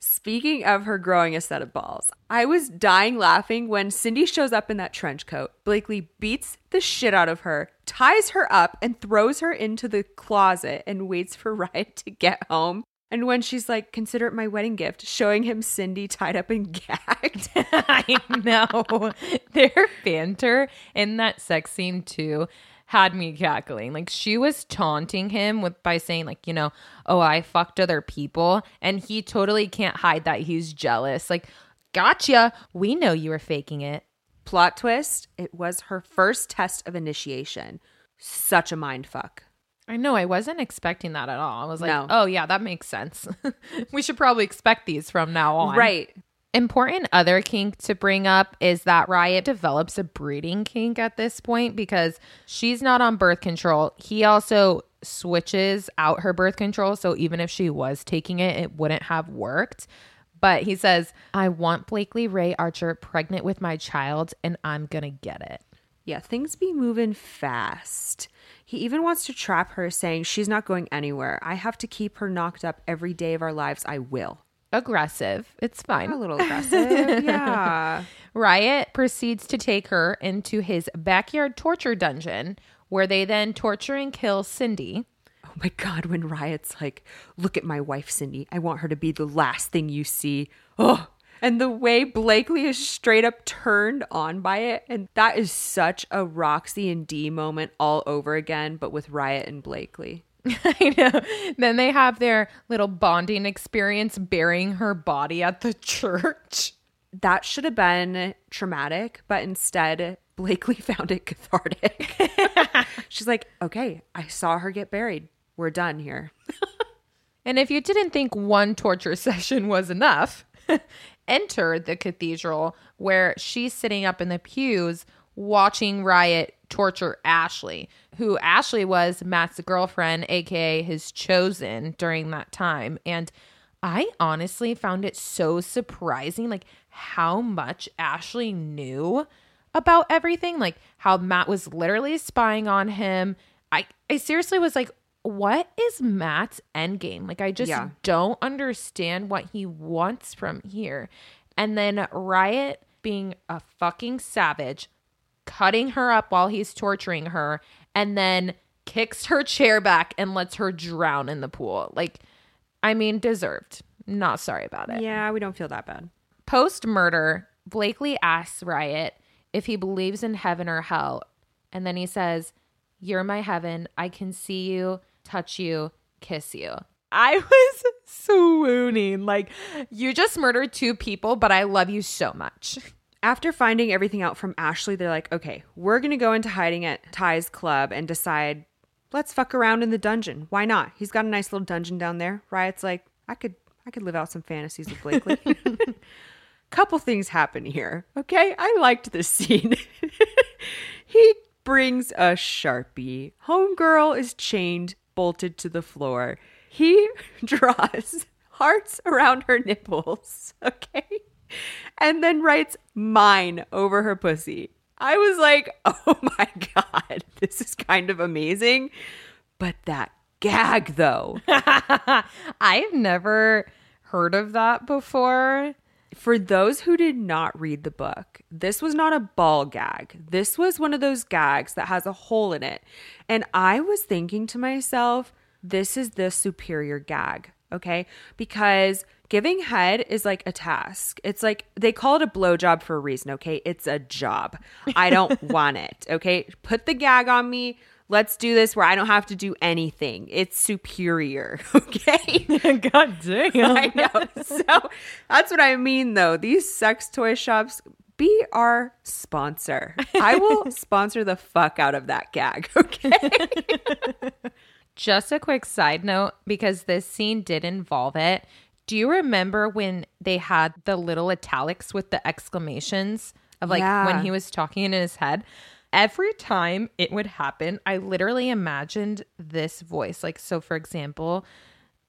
Speaking of her growing a set of balls, I was dying laughing when Cindy shows up in that trench coat. Blakely beats the shit out of her, ties her up, and throws her into the closet and waits for (laughs) Ryat to get home. And when she's like, consider it my wedding gift, showing him Cindy tied up and gagged. (laughs) I know. Their banter in that sex scene too had me cackling. Like she was taunting him with by saying like, you know, oh, I fucked other people and he totally can't hide that he's jealous. Like, gotcha. We know you were faking it. Plot twist it was her first test of initiation. Such a mind fuck. I know. I wasn't expecting that at all. I was like, No. oh, yeah, that makes sense. (laughs) we should probably expect these from now on. Right. Important other kink to bring up is that Ryat develops a breeding kink at this point because she's not on birth control. He also switches out her birth control. So even if she was taking it, it wouldn't have worked. But he says, I want Blakely Ray Archer pregnant with my child and I'm going to get it. Yeah, things be moving fast. He even wants to trap her, saying she's not going anywhere. I have to keep her knocked up every day of our lives. I will. Aggressive. It's fine. A little (laughs) aggressive. yeah. Ryat proceeds to take her into his backyard torture dungeon where they then torture and kill Cindy. Oh my God, when Ryat's like, look at my wife, Cindy. I want her to be the last thing you see. Oh, and the way Blakely is straight up turned on by it. And that is such a Roxy and D moment all over again, but with Ryat and Blakely. (laughs) I know. Then they have their little bonding experience burying her body at the church. that should have been traumatic, but instead, Blakely (laughs) found it cathartic. (laughs) She's like, okay, I saw her get buried. We're done here. And if you didn't think one torture session was enough, enter the cathedral where she's sitting up in the pews watching Ryat torture Ashley, who Ashley was Matt's girlfriend, aka his chosen during that time. And I honestly found it so surprising, like how much Ashley knew about everything, like how Matt was literally spying on him. I, I seriously was like, what is Matt's end game? Like, I just Yeah. don't understand what he wants from here. And then Ryat being a fucking savage, cutting her up while he's torturing her, and then kicks her (laughs) chair back and lets her drown in the pool. Like, I mean, deserved. Not sorry about it. Yeah, we don't feel that bad. Post murder, Blakely asks Ryat if he believes in heaven or hell. And then he says, You're my heaven. I can see you, touch you, kiss you. I (laughs) was swooning. Like, you just murdered two people, but I love you so much. (laughs) After finding everything out from Ashley, they're like, okay, we're going to go into hiding at Ty's club and decide, let's fuck around in the dungeon. Why not? He's got a nice little dungeon down there. Ryat's like, I could I could live out some fantasies with Blakely. (laughs) Couple things happen here. Okay? I liked this scene. (laughs) he brings a Sharpie. Homegirl is chained, bolted to the floor. He (laughs) draws hearts around her nipples. Okay? And then writes mine over her pussy. I was like, (laughs) oh my God, this is kind of amazing. But that gag, though, (laughs) I've never heard of that before. for those who did not read the book, this was not a ball gag. This was one of those gags that has a hole in it. And I was thinking to myself, this is the superior gag, okay? Because giving head is like a task. It's like they call it a blowjob for a reason, okay? It's a job. I don't (laughs) want it, okay? Put the gag on me. Let's do this where I don't have to do anything. It's superior, (laughs) okay? (laughs) God damn. I know. So that's what I mean, though. These sex toy shops be our sponsor. I will sponsor the fuck out of that gag, okay? Just a quick side note because this scene did involve it. Do you remember when they had the little italics with the exclamations of like Yeah. when he was talking in his head? Every time it would happen, I literally imagined this voice. Like, so for example,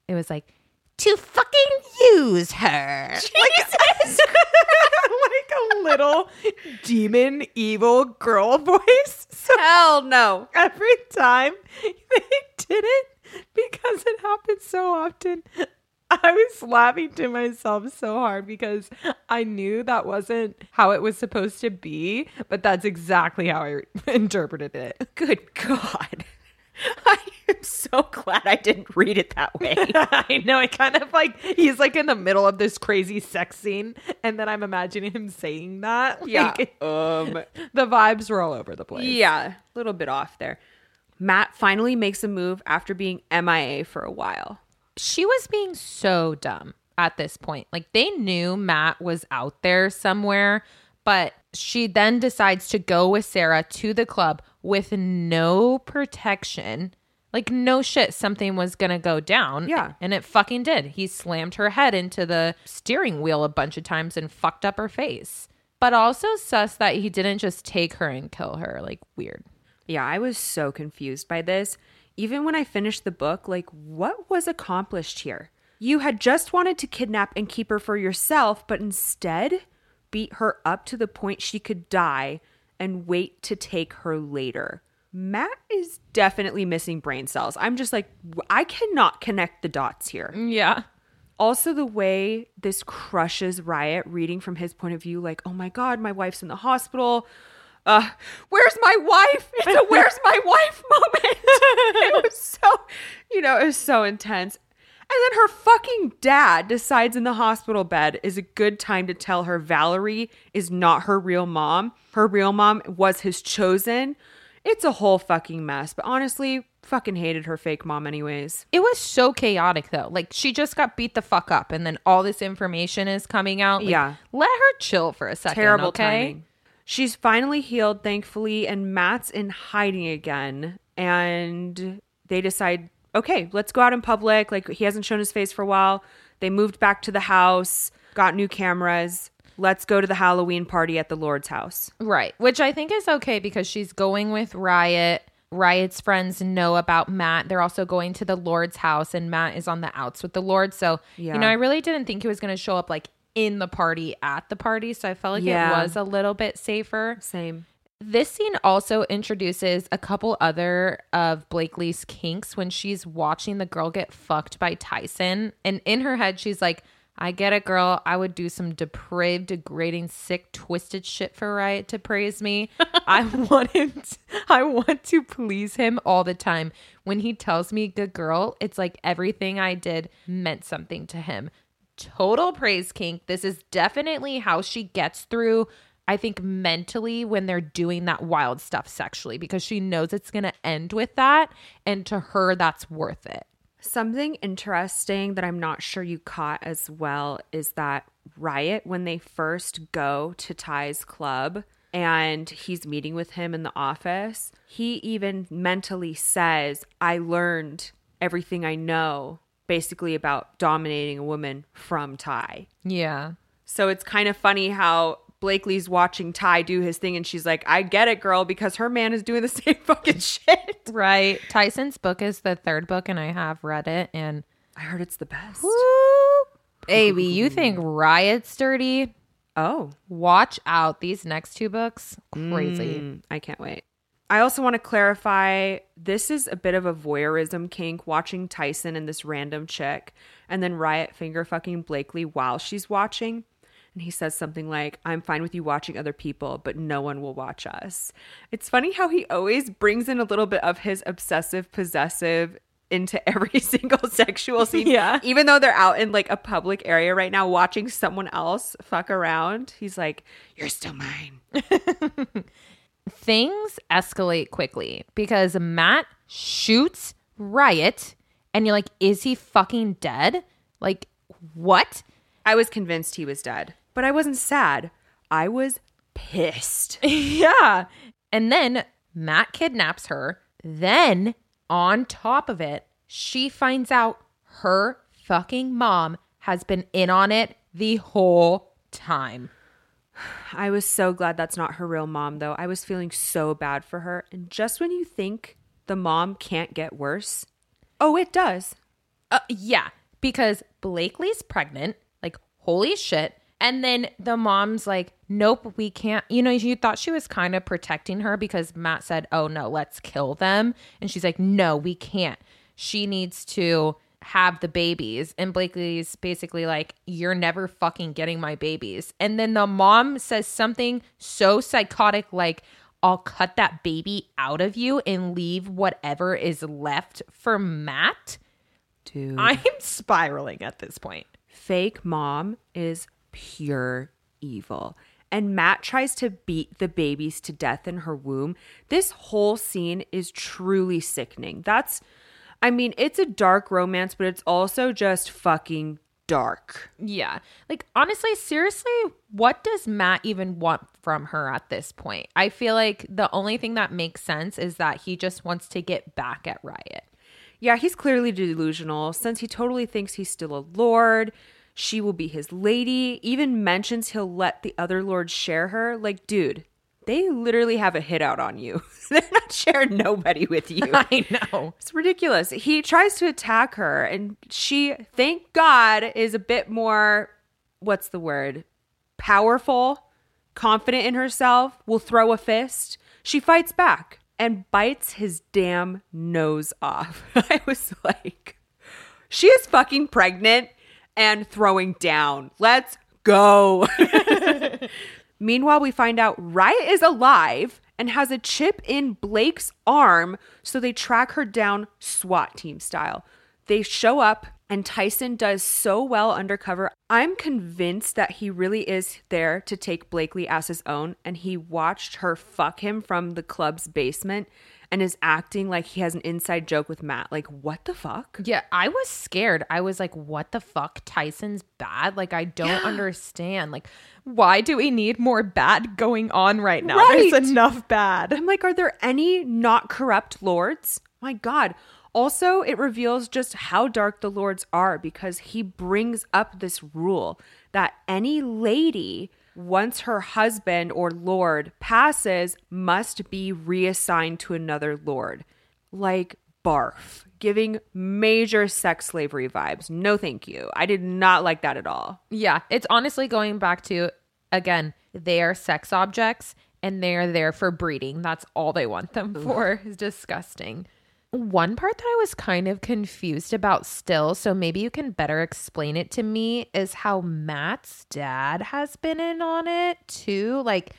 it was like, to fucking use her. Like, (laughs) (laughs) like a little demon, evil girl voice. So Hell no. every time they did it because it happened so often. I was laughing to myself so hard because I knew that wasn't how it was supposed to be, but that's exactly how I (laughs) interpreted it. Good God. (laughs) I am so glad I didn't read it that way. (laughs) I know it kind of like he's like in the middle of this crazy sex scene, and then I'm imagining him saying that. (laughs) Yeah. Um the vibes were all over the place. yeah, a little bit off there. Matt finally makes a move after being MIA for a while. she was being so dumb at this point. Like they knew Matt was out there somewhere, but she then decides to go with Sarah to the club with no protection. Like no shit, something was gonna go down. Yeah. And it fucking did. He slammed her head into the steering wheel a bunch of times and fucked up her face. But also sus that he didn't just take her and kill her. Like weird. Yeah, I was so confused by this. Even when I finished the book, like, what was accomplished here? You had just wanted to kidnap and keep her for yourself, but instead beat her up to the point she could die and wait to take her later. Matt is definitely missing brain cells. I'm just like, I cannot connect the dots here. Yeah. Also, the way this crushes Ryat, reading from his point of view, like, oh my God, my wife's in the hospital. Uh, where's my wife? It's a (laughs) where's my wife moment. (laughs) it was so, you know, it was so intense. And then her fucking dad decides in the hospital bed is a good time to tell her Valerie is not her real mom. Her real mom was his chosen. It's a whole fucking mess. But honestly, fucking hated her fake mom, anyways. It was so chaotic though. Like she just got beat the fuck up and then all this information is coming out. Like, Yeah. Let her chill for a second. terrible okay? timing. She's finally healed, thankfully, and Matt's in hiding again. And they decide, okay, let's go out in public. Like he hasn't shown his face for a while. They moved back to the house, got new cameras. Let's go to the Halloween party at the Lord's house. Right. Which I think is okay because she's going with Ryat. Ryat's friends know about Matt. They're also going to the Lord's house and Matt is on the outs with the Lord. So, Yeah. you know, I really didn't think he was going to show up like in the party at the party. So I felt like Yeah. it was a little bit safer. Same. This scene also introduces a couple other of Blakely's kinks when she's watching the girl get fucked by Tyson. And in her head, she's like, I get it, girl. I would do some depraved, degrading, sick, twisted shit for Ryat to praise me. (laughs) I want him to, I want to please him all the time. When he tells me good girl, it's like everything I did meant something to him. Total praise kink. This is definitely how she gets through I think mentally when they're doing that wild stuff sexually because she knows it's going to end with that. And to her, that's worth it. Something interesting that I'm not sure you caught as well is that Ryat, when they first go to Ty's club and he's meeting with him in the office, he even mentally says, I learned everything I know basically about dominating a woman from Ty. Yeah. So it's kind of funny how Blakely's watching Ty do his thing and she's like, I get it, girl, because her man is doing the (laughs) same fucking shit. Right. Tyson's book is the third book, and I have read it. And I heard it's the best. woo, baby, you think (laughs) Ryat's dirty? Oh, Watch out. These next two books, crazy. Mm, I can't wait. I also want to clarify this is a bit of a voyeurism kink watching Tyson and this random chick and then Ryat finger fucking Blakely while she's watching. And he says something like, I'm fine with you watching other people, but no one will watch us. It's funny how he always brings in a little bit of his obsessive possessive into (laughs) every single sexual scene. Yeah. Even though they're out in like a public area right now watching someone else fuck around, he's like, You're still mine. (laughs) Things escalate quickly because Matt shoots Ryat, and you're like, is he fucking dead? Like, what? I was convinced he was dead, but I wasn't sad. I was pissed. (laughs) yeah. And then Matt kidnaps her. Then, on top of it, she finds out her fucking mom has been in on it the whole time. I was so glad that's not her real mom, though. I was feeling so bad for her. And just when you think the mom can't get worse, oh, it does. Uh, yeah, because Blakely's pregnant. Like, holy shit. And then the mom's like, nope, we can't. You know, you thought she was kind of protecting her because Matt said, oh no, let's kill them. And she's like, no, we can't. She needs to have the babies. And Blakely's basically like, you're never fucking getting my babies. And then the mom says something so psychotic, like, I'll cut that baby out of you and leave whatever is left for Matt. Dude. I'm spiraling at this point. Fake mom is pure evil. And Matt tries to beat the babies to death in her womb. This whole scene is truly sickening. That's, I mean, it's a dark romance, but it's also just fucking dark. Yeah. Like, honestly, seriously, what does Matt even want from her at this point? I feel like the only thing that makes sense is that he just wants to get back at Ryat. Yeah, he's clearly delusional since he totally thinks he's still a lord. She will be his lady, even mentions he'll let the other lords share her. Like, dude, they literally have a hit out on you. (laughs) They're not sharing nobody with you. (laughs) I know. It's ridiculous. He tries to attack her, and she, thank God, is a bit more, what's the word? Powerful, confident in herself, will throw a fist. She fights back and bites his damn nose off. (laughs) I was like, she is fucking pregnant and throwing down. Let's go. (laughs) Meanwhile, we find out Ryat is alive and has a chip in Blake's arm, so they track her down SWAT team style. They show up, and Tyson does so well undercover. I'm convinced that he really is there to take Blakely as his own, and he watched her fuck him from the club's basement and is acting like he has an inside joke with Matt. Like, what the fuck? Yeah, I was scared. I was like, what the fuck? Tyson's bad? Like, I don't understand. Like, why do we need more bad going on right now? Right. There's enough bad. I'm like, are there any not corrupt lords? My God. Also, it reveals just how dark the lords are because he brings up this rule that any lady, once her husband or lord passes, must be reassigned to another lord. Like barf, giving major sex slavery vibes. No, thank you. I did not like that at all. Yeah, it's honestly going back to again, they are sex objects and they're there for breeding. That's all they want them for. Is disgusting. One part that I was kind of confused about still, so maybe you can better explain it to me, is how Matt's dad has been in on it too. Like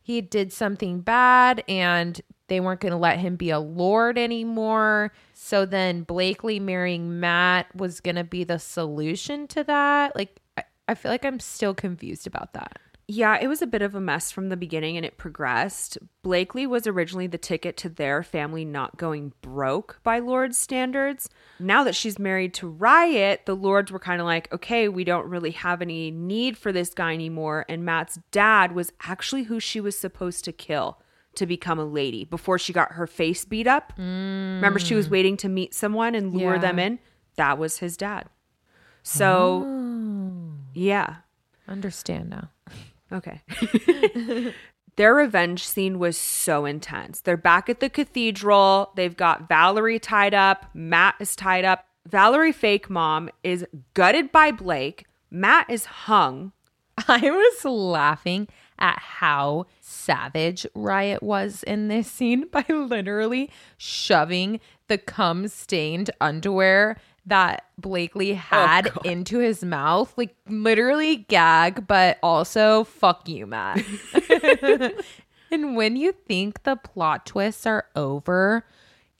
he did something bad and they weren't going to let him be a lord anymore. So then Blakely marrying Matt was going to be the solution to that. Like, I, I feel like I'm still confused about that. Yeah, it was a bit of a mess from the beginning and it progressed. Blakely was originally the ticket to their family not going broke by Lord's standards. Now that she's married to Ryat, the Lords were kind of like, okay, we don't really have any need for this guy anymore. And Matt's dad was actually who she was supposed to kill to become a lady before she got her face beat up. Mm. Remember, she was waiting to meet someone and lure Yeah. them in? That was his dad. So, oh. yeah. Understand now. Okay. (laughs) Their revenge scene was so intense. They're back at the cathedral. They've got Valerie tied up. Matt is tied up. Valerie, fake mom, is gutted by Blake. Matt is hung. (laughs) I was laughing at how savage Ryat was in this scene (laughs) by literally shoving the cum stained underwear that Blakely oh, had into his mouth. Like literally gag, but also fuck you, Matt. (laughs) and when you think the plot twists are over,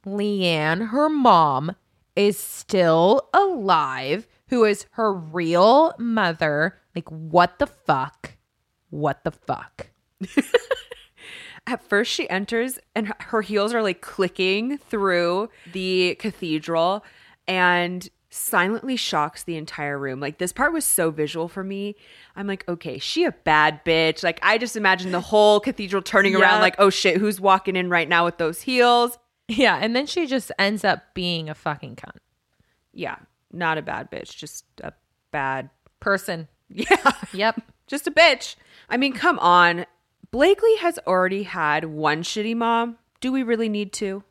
Leanne, her mom, is still alive, who is her real mother. Like, what the fuck? What the fuck? (laughs) At first, she enters and her- her heels are like clicking through the cathedral and silently shocks the entire room. Like, this part was so visual for me. I'm like, okay, she a bad bitch. Like, I just imagine the whole cathedral turning Yeah. around, like, oh shit, who's walking in right now with those heels? Yeah, and then she just ends up being a fucking cunt Yeah, not a bad bitch, just a bad, person. (laughs) yeah, Yep. just a bitch. I mean, come on. Blakely has already had one shitty mom. Do we really need to?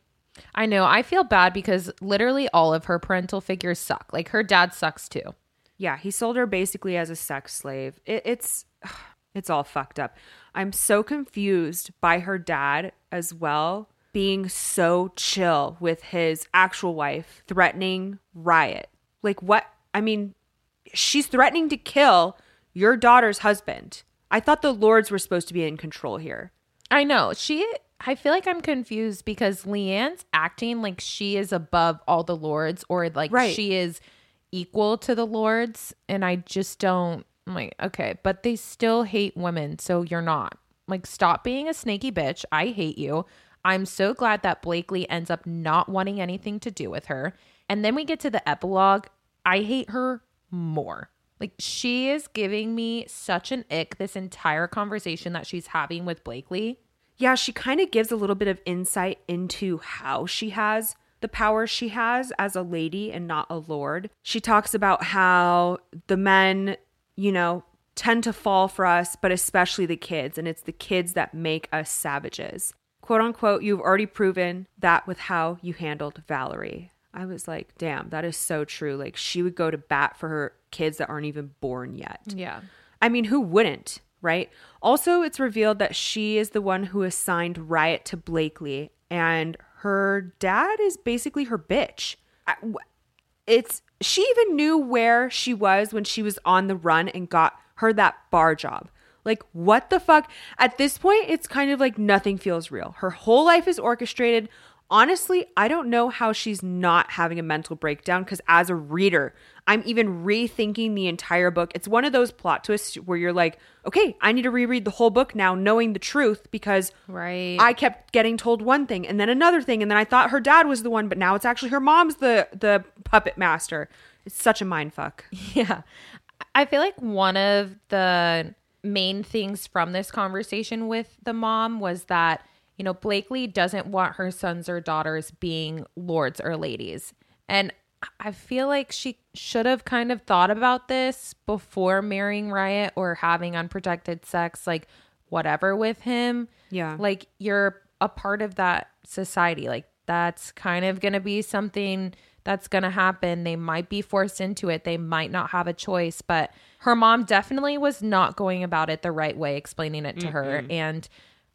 I know. I feel bad because literally all of her parental figures suck. Like her dad sucks too. Yeah, he sold her basically as a sex slave. It, it's (sighs) it's all fucked up. I'm so confused by her dad as well being so chill with his actual wife threatening Ryat. Like what? I mean, she's threatening to kill your daughter's husband. I thought the lords were supposed to be in control here. I know. She I feel like I'm confused because Leanne's acting like she is above all the lords or like Right. she is equal to the lords and I just don't I'm like okay, but they still hate women, so you're not. Like stop being a snaky bitch. I hate you. I'm so glad that Blakely ends up not wanting anything to do with her. And then we get to the epilogue. I hate her more. Like she is giving me such an ick this entire conversation that she's having with Blakely. Yeah, she kind of gives a little bit of insight into how she has the power she has as a lady and not a lord. She talks about how the men, you know, tend to fall for us, but especially the kids, and it's the kids that make us savages. Quote unquote, you've already proven that with how you handled Valerie. I was like, damn, that is so true. Like, she would go to bat for her kids that aren't even born yet. Yeah. I mean, who wouldn't, right? Also, it's revealed that she is the one who assigned Ryat to Blakely, and her dad is basically her bitch. It's she even knew where she was when she was on the run and got her that bar job. Like, what the fuck? At this point, it's kind of like nothing feels real. Her whole life is orchestrated. Honestly, I don't know how she's not having a mental breakdown because as a reader, I'm even rethinking the entire book. It's one of those plot twists where you're like, okay, I need to reread the whole book now, knowing the truth because Right. I kept getting told one thing and then another thing, and then I thought her dad was the one, but now it's actually her mom's the the puppet master. It's such a mind fuck. (laughs) Yeah. I feel like one of the main things from this conversation with the mom was that, you know, Blakely doesn't want her sons or daughters being lords or ladies. And I feel like she should have kind of thought about this before marrying Ryat or having unprotected sex, like whatever with him. Yeah. Like you're a part of that society. Like that's kind of going to be something that's going to happen. They might be forced into it. They might not have a choice, but her mom definitely was not going about it the right way, explaining it to her. And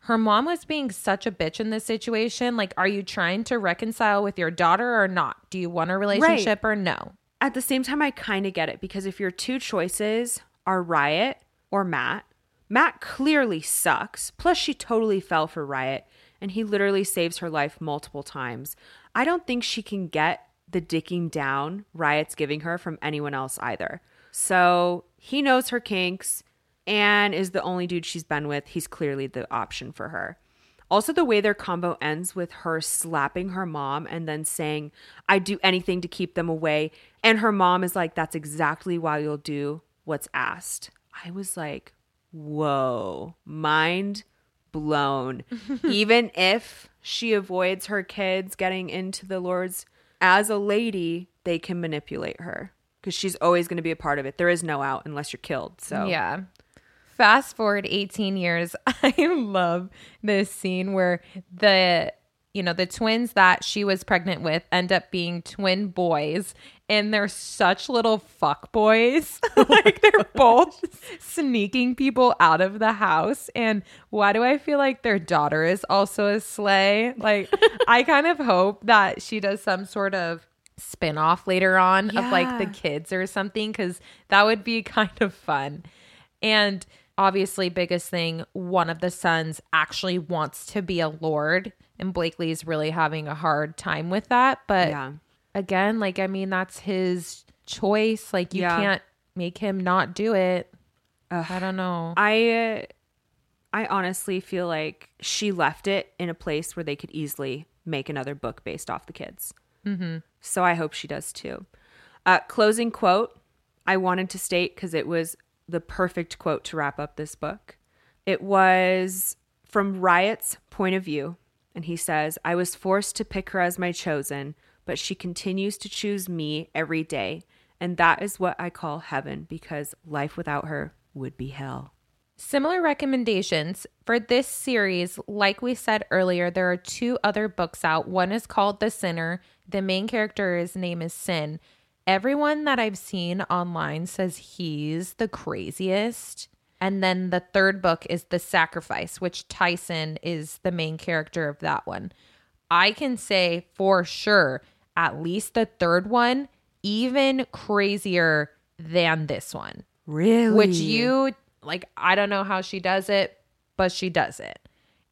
her mom was being such a bitch in this situation. Like, are you trying to reconcile with your daughter or not? Do you want a relationship or no? At the same time, I kind of get it because if your two choices are Ryat or Matt, Matt clearly sucks. Plus, she totally fell for Ryat and he literally saves her life multiple times. I don't think she can get the dicking down Ryat's giving her from anyone else either. So he knows her kinks and is the only dude she's been with. He's clearly the option for her. Also, the way their combo ends with her slapping her mom and then saying, I'd do anything to keep them away. And her mom is like, That's exactly why you'll do what's asked. I was like, Whoa, mind blown. (laughs) Even if she avoids her kids getting into the Lord's, as a lady, they can manipulate her because she's always going to be a part of it. There is no out unless you're killed. So, Yeah. Fast forward 18 years. (laughs) I love this scene where the you know the twins that she was pregnant with end up being twin boys and they're such little fuck boys. (laughs) like they're (laughs) both sneaking people out of the house. And why do I feel like their daughter is also a sleigh? Like I kind of hope that she does some sort of spin-off later on of like the kids or something cuz that would be kind of fun. And obviously biggest thing, one of the sons actually wants to be a lord and Blakely's really having a hard time with that, but Yeah. again, like I mean, that's his choice. Like you Yeah. can't make him not do it. I don't know. I I honestly feel like she left it in a place where they could easily make another book based off the kids. Mm-hmm. So I hope she does too. Uh, closing quote I wanted to state because it was the perfect quote to wrap up this book. It was from Ryat's point of view, and he says, I was forced to pick her as my chosen, but she continues to choose me every day. And that is what I call heaven because life without her would be hell. Similar recommendations for this series, like we said earlier, there are two other books out. One is called The Sinner. The main character's name is Sin. Everyone that I've seen online says he's the craziest. And then the third book is The Sacrifice, which Tyson is the main character of that one. I can say for sure, at least the third one, even crazier than this one Really? which you like i don't know how she does it but she does it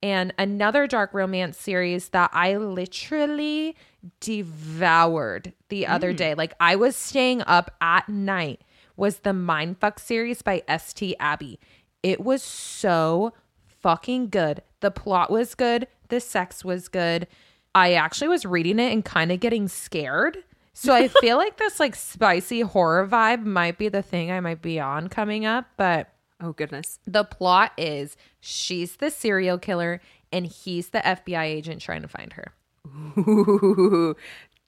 and another dark romance series that i literally devoured the other mm. day. Like i was staying up at night was the mindfuck series by S.T. Abby. It was so fucking good. The plot was good. The sex was good. I actually was reading it and kind of getting scared. So I (laughs) feel like this like spicy horror vibe might be the thing I might be on coming up, but Oh, goodness. the plot is she's the serial killer and he's the FBI agent trying to find her. Ooh,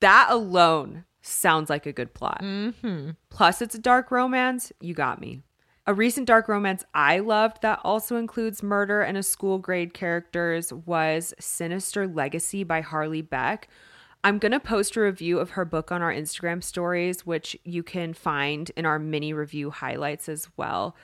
that alone sounds like a good plot. Mm-hmm. Plus, it's a dark romance. You got me. A recent dark romance I loved that also includes murder and a school grade characters was Sinister Legacy by Harley Beck. I'm going to post a review of her book on our Instagram stories, which you can find in our mini review highlights as well.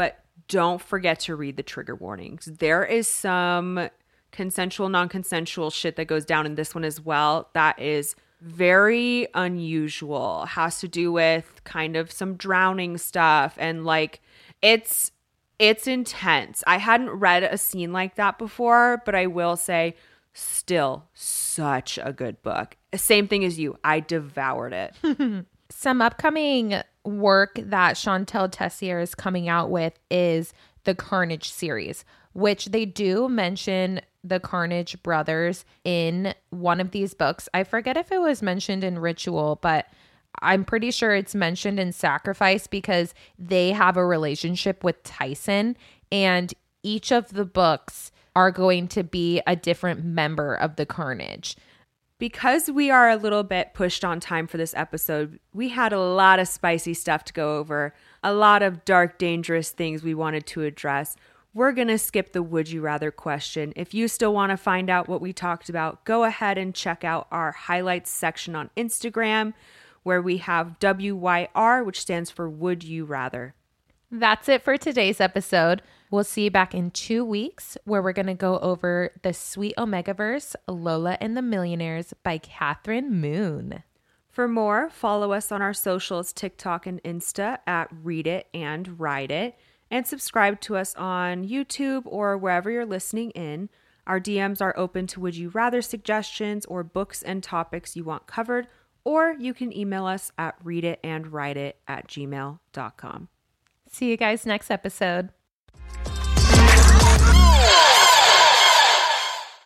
But don't forget to read the trigger warnings. There is some consensual, non consensual shit that goes down in this one as well. That is very unusual. Has to do with kind of some drowning stuff and like it's it's intense. I hadn't read a scene like that before, but I will say still such a good book. Same thing as you. I devoured it. (laughs) Some upcoming work that Shantel Tessier is coming out with is the Carnage series, which they do mention the Carnage brothers in one of these books. I forget if it was mentioned in Ritual, but I'm pretty sure it's mentioned in Sacrifice because they have a relationship with Tyson, and each of the books are going to be a different member of the Carnage. Because we are a little bit pushed on time for this episode, we had a lot of spicy stuff to go over, a lot of dark, dangerous things we wanted to address. We're going to skip the would you rather question. If you still want to find out what we talked about, go ahead and check out our highlights section on Instagram, where we have WYR, which stands for Would You Rather. That's it for today's episode. We'll see you back in two weeks where we're going to go over The Sweet Omegaverse Lola and the Millionaires by Kathryn Moon. For more, follow us on our socials, TikTok and Insta at Read It and Ride It, and subscribe to us on YouTube or wherever you're listening in. Our DMs are open to would you rather suggestions or books and topics you want covered, or you can email us at readitandrideit at gmail.com. See you guys next episode.